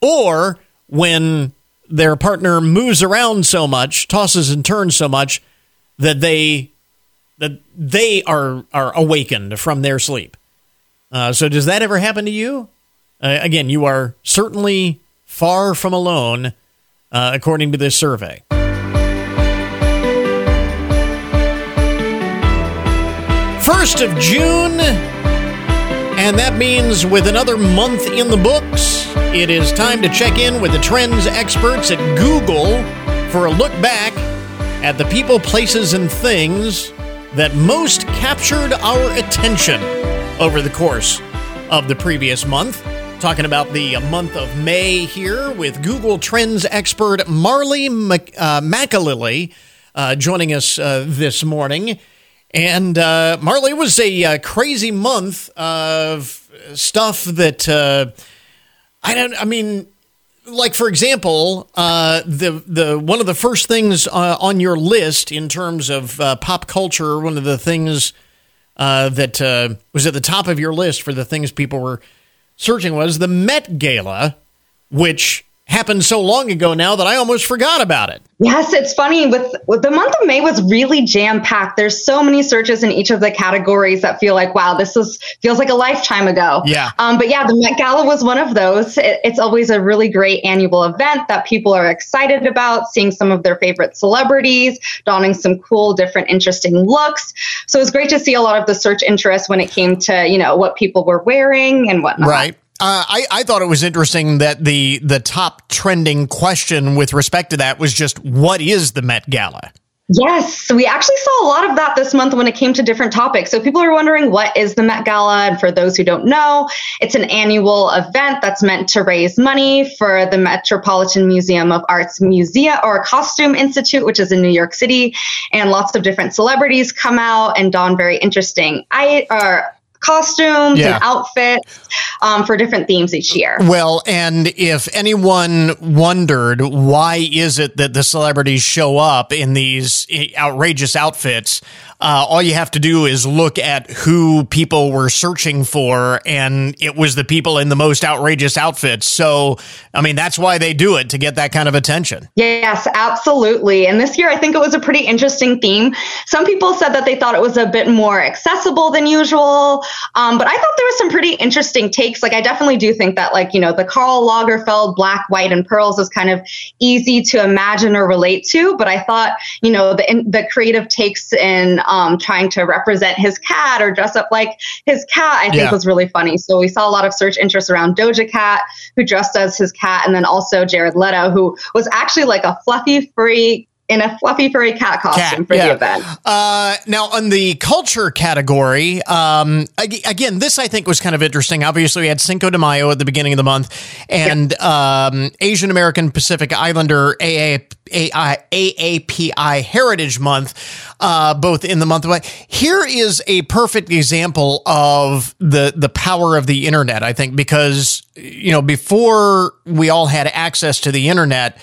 or when their partner moves around so much, tosses and turns so much that they that they are are awakened from their sleep. Uh, so, does that ever happen to you? Uh, again, you are certainly far from alone, uh, according to this survey. First of June, and that means with another month in the books, it is time to check in with the trends experts at Google for a look back at the people, places, and things that most captured our attention over the course of the previous month. Talking about the month of May here with Google Trends expert Marley Mac- uh, McAlilly uh, joining us uh, this morning. And uh, Marley was a uh, crazy month of stuff that uh, I don't. I mean, like for example, uh, the the one of the first things uh, on your list in terms of uh, pop culture, one of the things that was at the top of your list for the things people were searching was the Met Gala, which happened so long ago now that I almost forgot about it. Yes, it's funny. With, with the month of May was really jam packed. There's so many searches in each of the categories that feel like, wow, this is feels like a lifetime ago. Yeah. Um, but yeah, the Met Gala was one of those. It, it's always a really great annual event that people are excited about, seeing some of their favorite celebrities, donning some cool, different, interesting looks. So it was great to see a lot of the search interest when it came to you know what people were wearing and whatnot. Right. Uh, I, I thought it was interesting that the the top trending question with respect to that was just what is the Met Gala? Yes, we actually saw a lot of that this month when it came to different topics. So people are wondering what is the Met Gala, and for those who don't know, it's an annual event that's meant to raise money for the Metropolitan Museum of Art's Museum or Costume Institute, which is in New York City, and lots of different celebrities come out and don very interesting I or costumes Yeah. and outfits um, for different themes each year. Well, and if anyone wondered why is it that the celebrities show up in these outrageous outfits, uh, all you have to do is look at who people were searching for, and it was the people in the most outrageous outfits. So, I mean, that's why they do it to get that kind of attention. Yes, absolutely. And this year, I think it was a pretty interesting theme. Some people said that they thought it was a bit more accessible than usual. Um, but I thought there was some pretty interesting takes. Like, I definitely do think that, like, you know, the Karl Lagerfeld black, white, and pearls is kind of easy to imagine or relate to. But I thought, you know, the, in, the creative takes in um, trying to represent his cat or dress up like his cat, I think Yeah. was really funny. So we saw a lot of search interest around Doja Cat, who dressed as his cat, and then also Jared Leto, who was actually like a fluffy furry in a fluffy furry cat costume for the event. Uh, now, on the culture category, um, again, this I think was kind of interesting. Obviously, we had Cinco de Mayo at the beginning of the month, and um, Asian American Pacific Islander AA, AI, AAPI Heritage Month, uh, both in the month of May. Here is a perfect example of the the power of the internet. I think because you know before we all had access to the internet,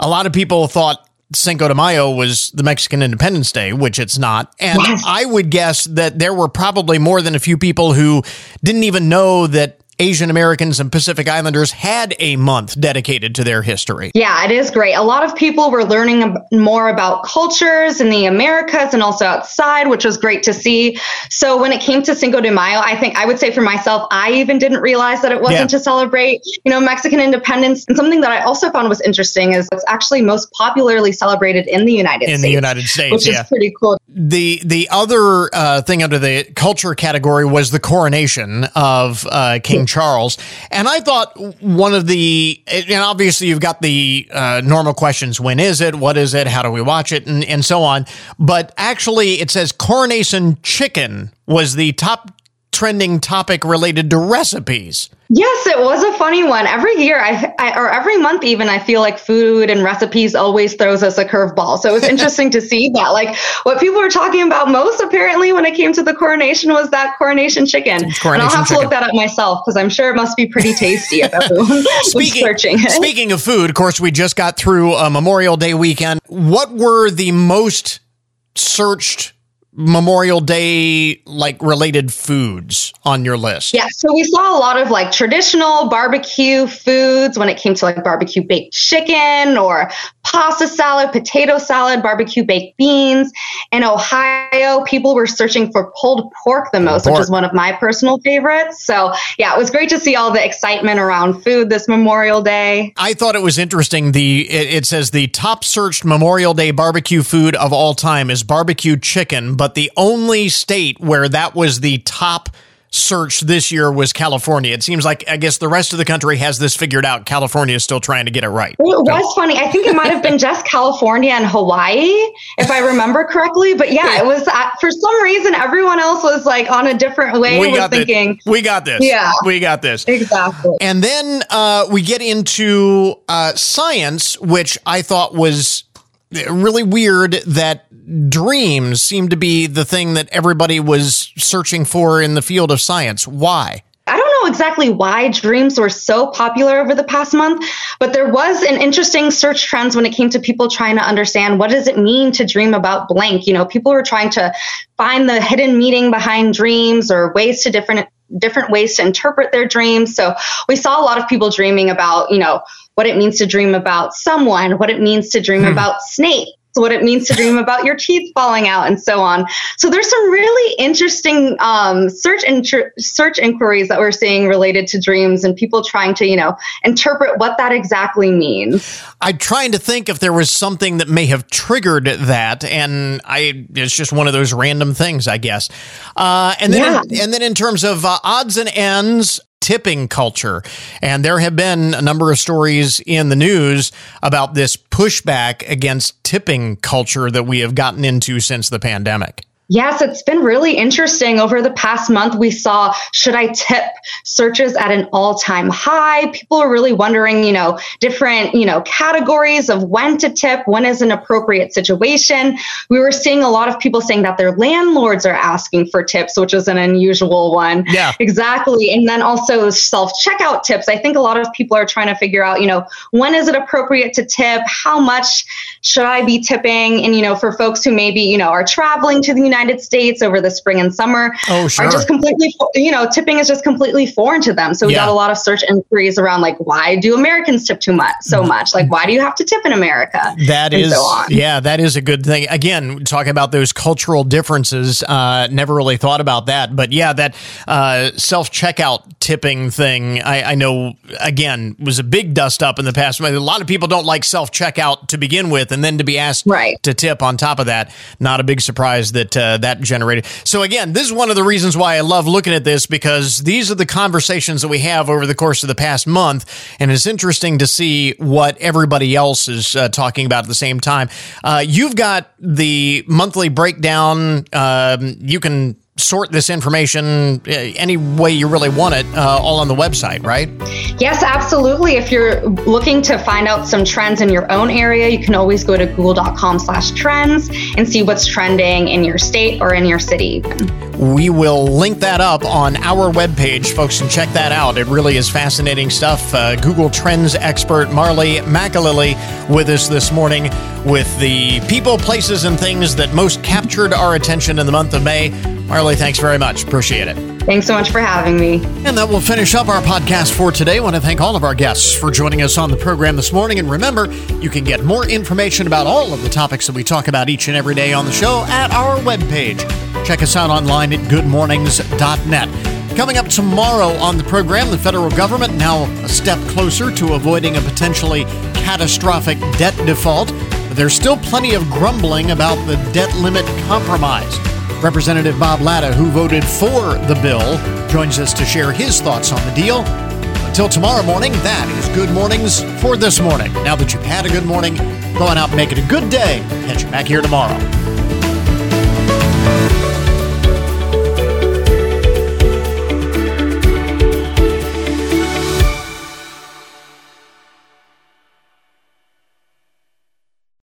a lot of people thought Cinco de Mayo was the Mexican Independence Day, which it's not. And I would guess that there were probably more than a few people who didn't even know that Asian Americans and Pacific Islanders had a month dedicated to their history. Yeah, it is great. A lot of people were learning more about cultures in the Americas and also outside, which was great to see. So when it came to Cinco de Mayo, I think I would say for myself, I even didn't realize that it wasn't Yeah. to celebrate, you know, Mexican independence. And something that I also found was interesting is it's actually most popularly celebrated in the United In States. the United States, which yeah. is pretty cool. The the other uh, thing under the culture category was the coronation of uh, King Charles, and I thought one of the and obviously you've got the uh, normal questions: when is it? What is it? How do we watch it? And and so on. But actually, it says coronation chicken was the top trending topic related to recipes. Yes, it was a funny one. Every year, I, I or every month, even I feel like food and recipes always throws us a curveball. So it was interesting to see that. Like what people were talking about most, apparently, when it came to the coronation, was that coronation chicken. and I'll coronation have to look that up myself because I'm sure it must be pretty tasty if everyone was Speaking, searching it. speaking of food, of course, we just got through a Memorial Day weekend. What were the most searched Memorial Day like related foods on your list? Yeah, so we saw a lot of like traditional barbecue foods when it came to like barbecue baked chicken or pasta salad, potato salad, barbecue baked beans. In Ohio, people were searching for pulled pork the most, which is one of my personal favorites. So, yeah, it was great to see all the excitement around food this Memorial Day. I thought it was interesting. The it, it says the top searched Memorial Day barbecue food of all time is barbecue chicken, but the only state where that was the top search this year was California. It seems like I guess the rest of the country has this figured out. California is still trying to get it right. It was funny. I think it might have been just California and Hawaii, if I remember correctly. But yeah, it was uh, for some reason everyone else was like on a different way. we got thinking, this. We got this. Yeah. we got this. Exactly. And then uh, we get into uh, science, which I thought was really weird that dreams seem to be the thing that everybody was searching for in the field of science. Why? I don't know exactly why dreams were so popular over the past month, but there was an interesting search trends when it came to people trying to understand what does it mean to dream about blank. You know, people were trying to find the hidden meaning behind dreams or ways to different different ways to interpret their dreams. So we saw a lot of people dreaming about, you know, what it means to dream about someone, what it means to dream Hmm. about snakes what it means to dream about your teeth falling out and so on so there's some really interesting um, search search inquiries that we're seeing related to dreams and people trying to you know interpret what that exactly means I'm trying to think if there was something that may have triggered that, and I it's just one of those random things, I guess. Uh, and then in, and then in terms of uh, odds and ends. Tipping culture. And there have been a number of stories in the news about this pushback against tipping culture that we have gotten into since the pandemic. Yes, it's been really interesting. Over the past month, we saw should I tip searches at an all time high. People are really wondering, you know, different, you know, categories of when to tip, when is an appropriate situation. We were seeing a lot of people saying that their landlords are asking for tips, which is an unusual one. Yeah. Exactly. And then also self checkout tips. I think a lot of people are trying to figure out, you know, when is it appropriate to tip? How much should I be tipping? And, you know, for folks who maybe, you know, are traveling to the United States over the spring and summer Oh, sure. are just completely, you know, tipping is just completely foreign to them. So we Yeah. got a lot of search inquiries around like, why do Americans tip too much, so much? Like, why do you have to tip in America? That is, so on. yeah, that is a good thing. Again, talking about those cultural differences, uh, never really thought about that, but yeah, that uh, self checkout tipping thing, I, I know again was a big dust up in the past. A lot of people don't like self checkout to begin with, and then to be asked Right. to tip on top of that, not a big surprise that uh, that generated. So again, this is one of the reasons why I love looking at this because these are the conversations that we have over the course of the past month, and it's interesting to see what everybody else is uh, talking about at the same time. Uh, you've got the monthly breakdown. Um, you can sort this information uh, any way you really want it, uh, all on the website, right? Yes, absolutely. If you're looking to find out some trends in your own area, you can always go to google.com slash trends and see what's trending in your state or in your city. We will link that up on our webpage, folks, and check that out. It really is fascinating stuff. Uh, Google Trends expert Marley McAlilly with us this morning with the people, places, and things that most captured our attention in the month of May. Marley, thanks very much. Appreciate it. Thanks so much for having me. And that will finish up our podcast for today. I want to thank all of our guests for joining us on the program this morning. And remember, you can get more information about all of the topics that we talk about each and every day on the show at our webpage. Check us out online at goodmornings.net. Coming up tomorrow on the program, the federal government now a step closer to avoiding a potentially catastrophic debt default. But there's still plenty of grumbling about the debt limit compromise. Representative Bob Latta, who voted for the bill, joins us to share his thoughts on the deal. Until tomorrow morning, that is Good Mornings for this morning. Now that you've had a good morning, go on out and make it a good day. Catch you back here tomorrow.